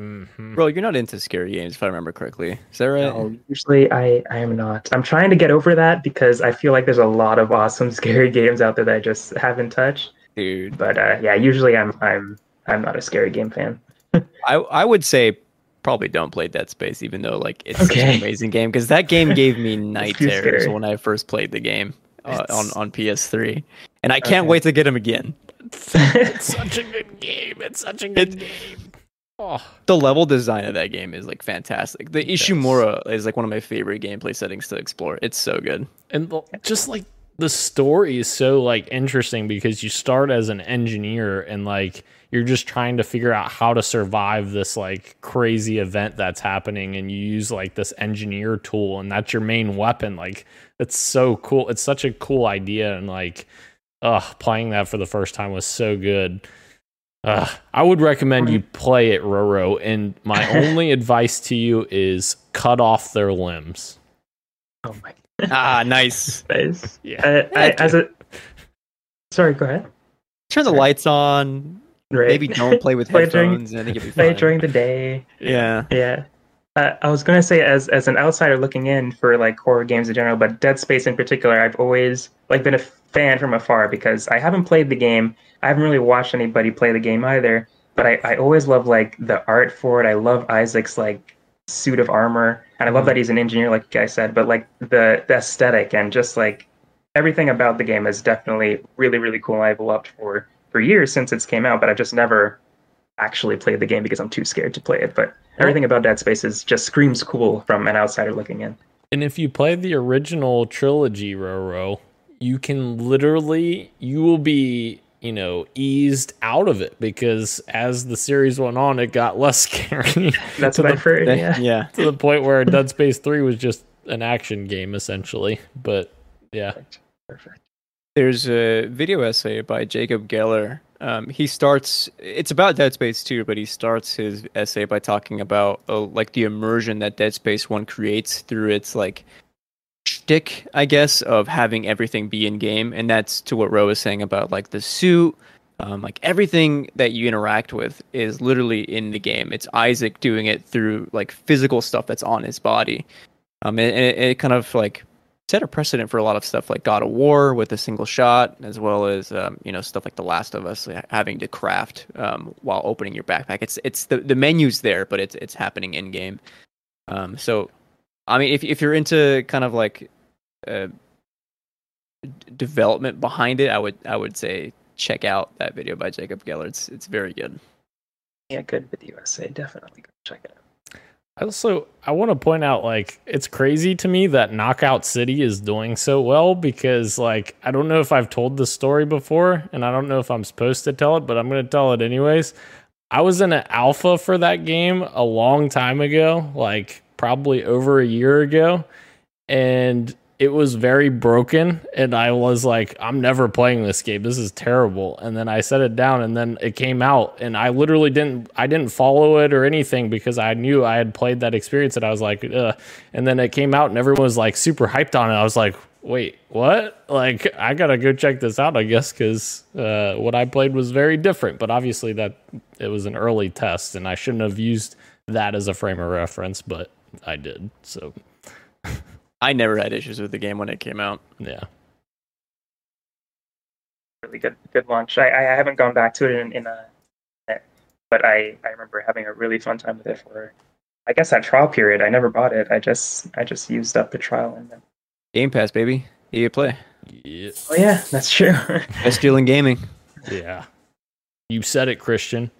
Mhm. Bro, you're not into scary games, if I remember correctly. Is that right? No, usually I, I am not. I'm trying to get over that because I feel like there's a lot of awesome [LAUGHS] scary games out there that I just haven't touched. Dude, But uh, yeah, usually I'm I'm I'm not a scary game fan. [LAUGHS] I I would say probably don't play Dead Space, even though like it's such Okay. an amazing game because that game gave me [LAUGHS] night terrors scary. when I first played the game uh, on on PS3, and I can't Okay. wait to get him again. it's such a good game. It's such a good game. Oh, The level design of that game is like fantastic. The. Ishimura is like one of my favorite gameplay settings to explore. It's so good. and the- just like the story is so like interesting because you start as an engineer and like you're just trying to figure out how to survive this like crazy event that's happening and you use like this engineer tool and that's your main weapon like it's so cool it's such a cool idea and like uh playing that for the first time was so good uh, I would recommend you play it, Roro. And my [LAUGHS] only advice to you is cut off their limbs. Oh my [LAUGHS] ah, nice. goodness. Yeah. Uh, I, as a sorry, go ahead. Turn the Sorry. lights on. Right. Maybe don't play with [LAUGHS] Play during- headphones. and I think it'd be play fine. during the day. Yeah. Yeah. Uh, I was gonna say as as an outsider looking in for like horror games in general, but Dead Space in particular, I've always like been a fan from afar because I haven't played the game. I haven't really watched anybody play the game either. but I, I always love like the art for it. I love Isaac's like suit of armor, and I love that mm-hmm. he's an engineer, like I said. But like the the aesthetic and just like everything about the game is definitely really really cool. I've loved for for years since it's came out, but I've just never actually played the game because I'm too scared to play it. But everything about Dead Space is just screams cool from an outsider looking in. And if you play the original trilogy, Roro, you can literally you will be you know eased out of it because as the series went on, it got less [LAUGHS] scary. That's to what the, I've heard. Yeah. yeah. to the point where Dead Space Three was just an action game essentially. But yeah, Perfect. There's a video essay by Jacob Geller. Um, he starts. It's about Dead Space 2, but he starts his essay by talking about uh, like the immersion that Dead Space 1 creates through its like shtick, I guess, of having everything be in game, and that's to what Ro was saying about like the suit. Um, like everything that you interact with is literally in the game. It's Isaac doing it through like physical stuff that's on his body. Um, and, and it, it kind of like set a precedent for a lot of stuff like God of War with a single shot, as well as um, you know stuff like The Last of Us having to craft um, while opening your backpack. It's it's the the menu's there, but it's it's happening in game. Um, so, I mean, if if you're into kind of like uh, development behind it, I would I would say check out that video by Jacob Geller. It's it's very good. Yeah, good video USA. Definitely go check it out. I also I want to point out like it's crazy to me that Knockout City is doing so well because like I don't know if I've told this story before and I don't know if I'm supposed to tell it, but I'm going to tell it anyways. I was in an alpha for that game a long time ago, like probably over a year ago, and it was very broken and I was like I'm never playing this game. This is terrible. And then I set it down and then it came out and I literally didn't I didn't follow it or anything because I knew I had played that experience and I was like Ugh. and then it came out and everyone was like super hyped on it. I was like, "Wait, what?" Like I got to go check this out, I guess cuz uh, what I played was very different, but obviously that it was an early test and I shouldn't have used that as a frame of reference, but I did. So [LAUGHS] I never had issues with the game when it came out. yeah. Really good, good launch. I, I haven't gone back to it in, in a, but I, I remember having a really fun time with it for, I guess that trial period. I never bought it. I just, I just used up the trial and then. Game Pass, baby. EA Play. Yeah. Oh yeah, that's true. Best deal in gaming. Yeah. You said it, Christian.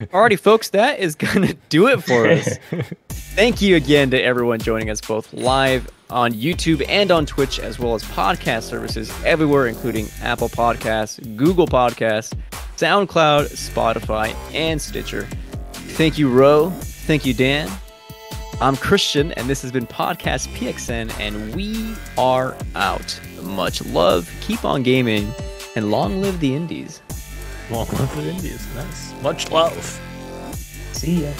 Alrighty, folks, that is gonna [LAUGHS] do it for us. [LAUGHS] Thank you again to everyone joining us both live on YouTube and on Twitch, as well as podcast services everywhere, including Apple Podcasts, Google Podcasts, SoundCloud, Spotify, and Stitcher. Thank you, Ro. Thank you, Dan. I'm Christian, and this has been Podcast PXN, and we are out. Much love, keep on gaming, and long live the indies. Long live the [LAUGHS] Indies. Nice. Much love. See ya.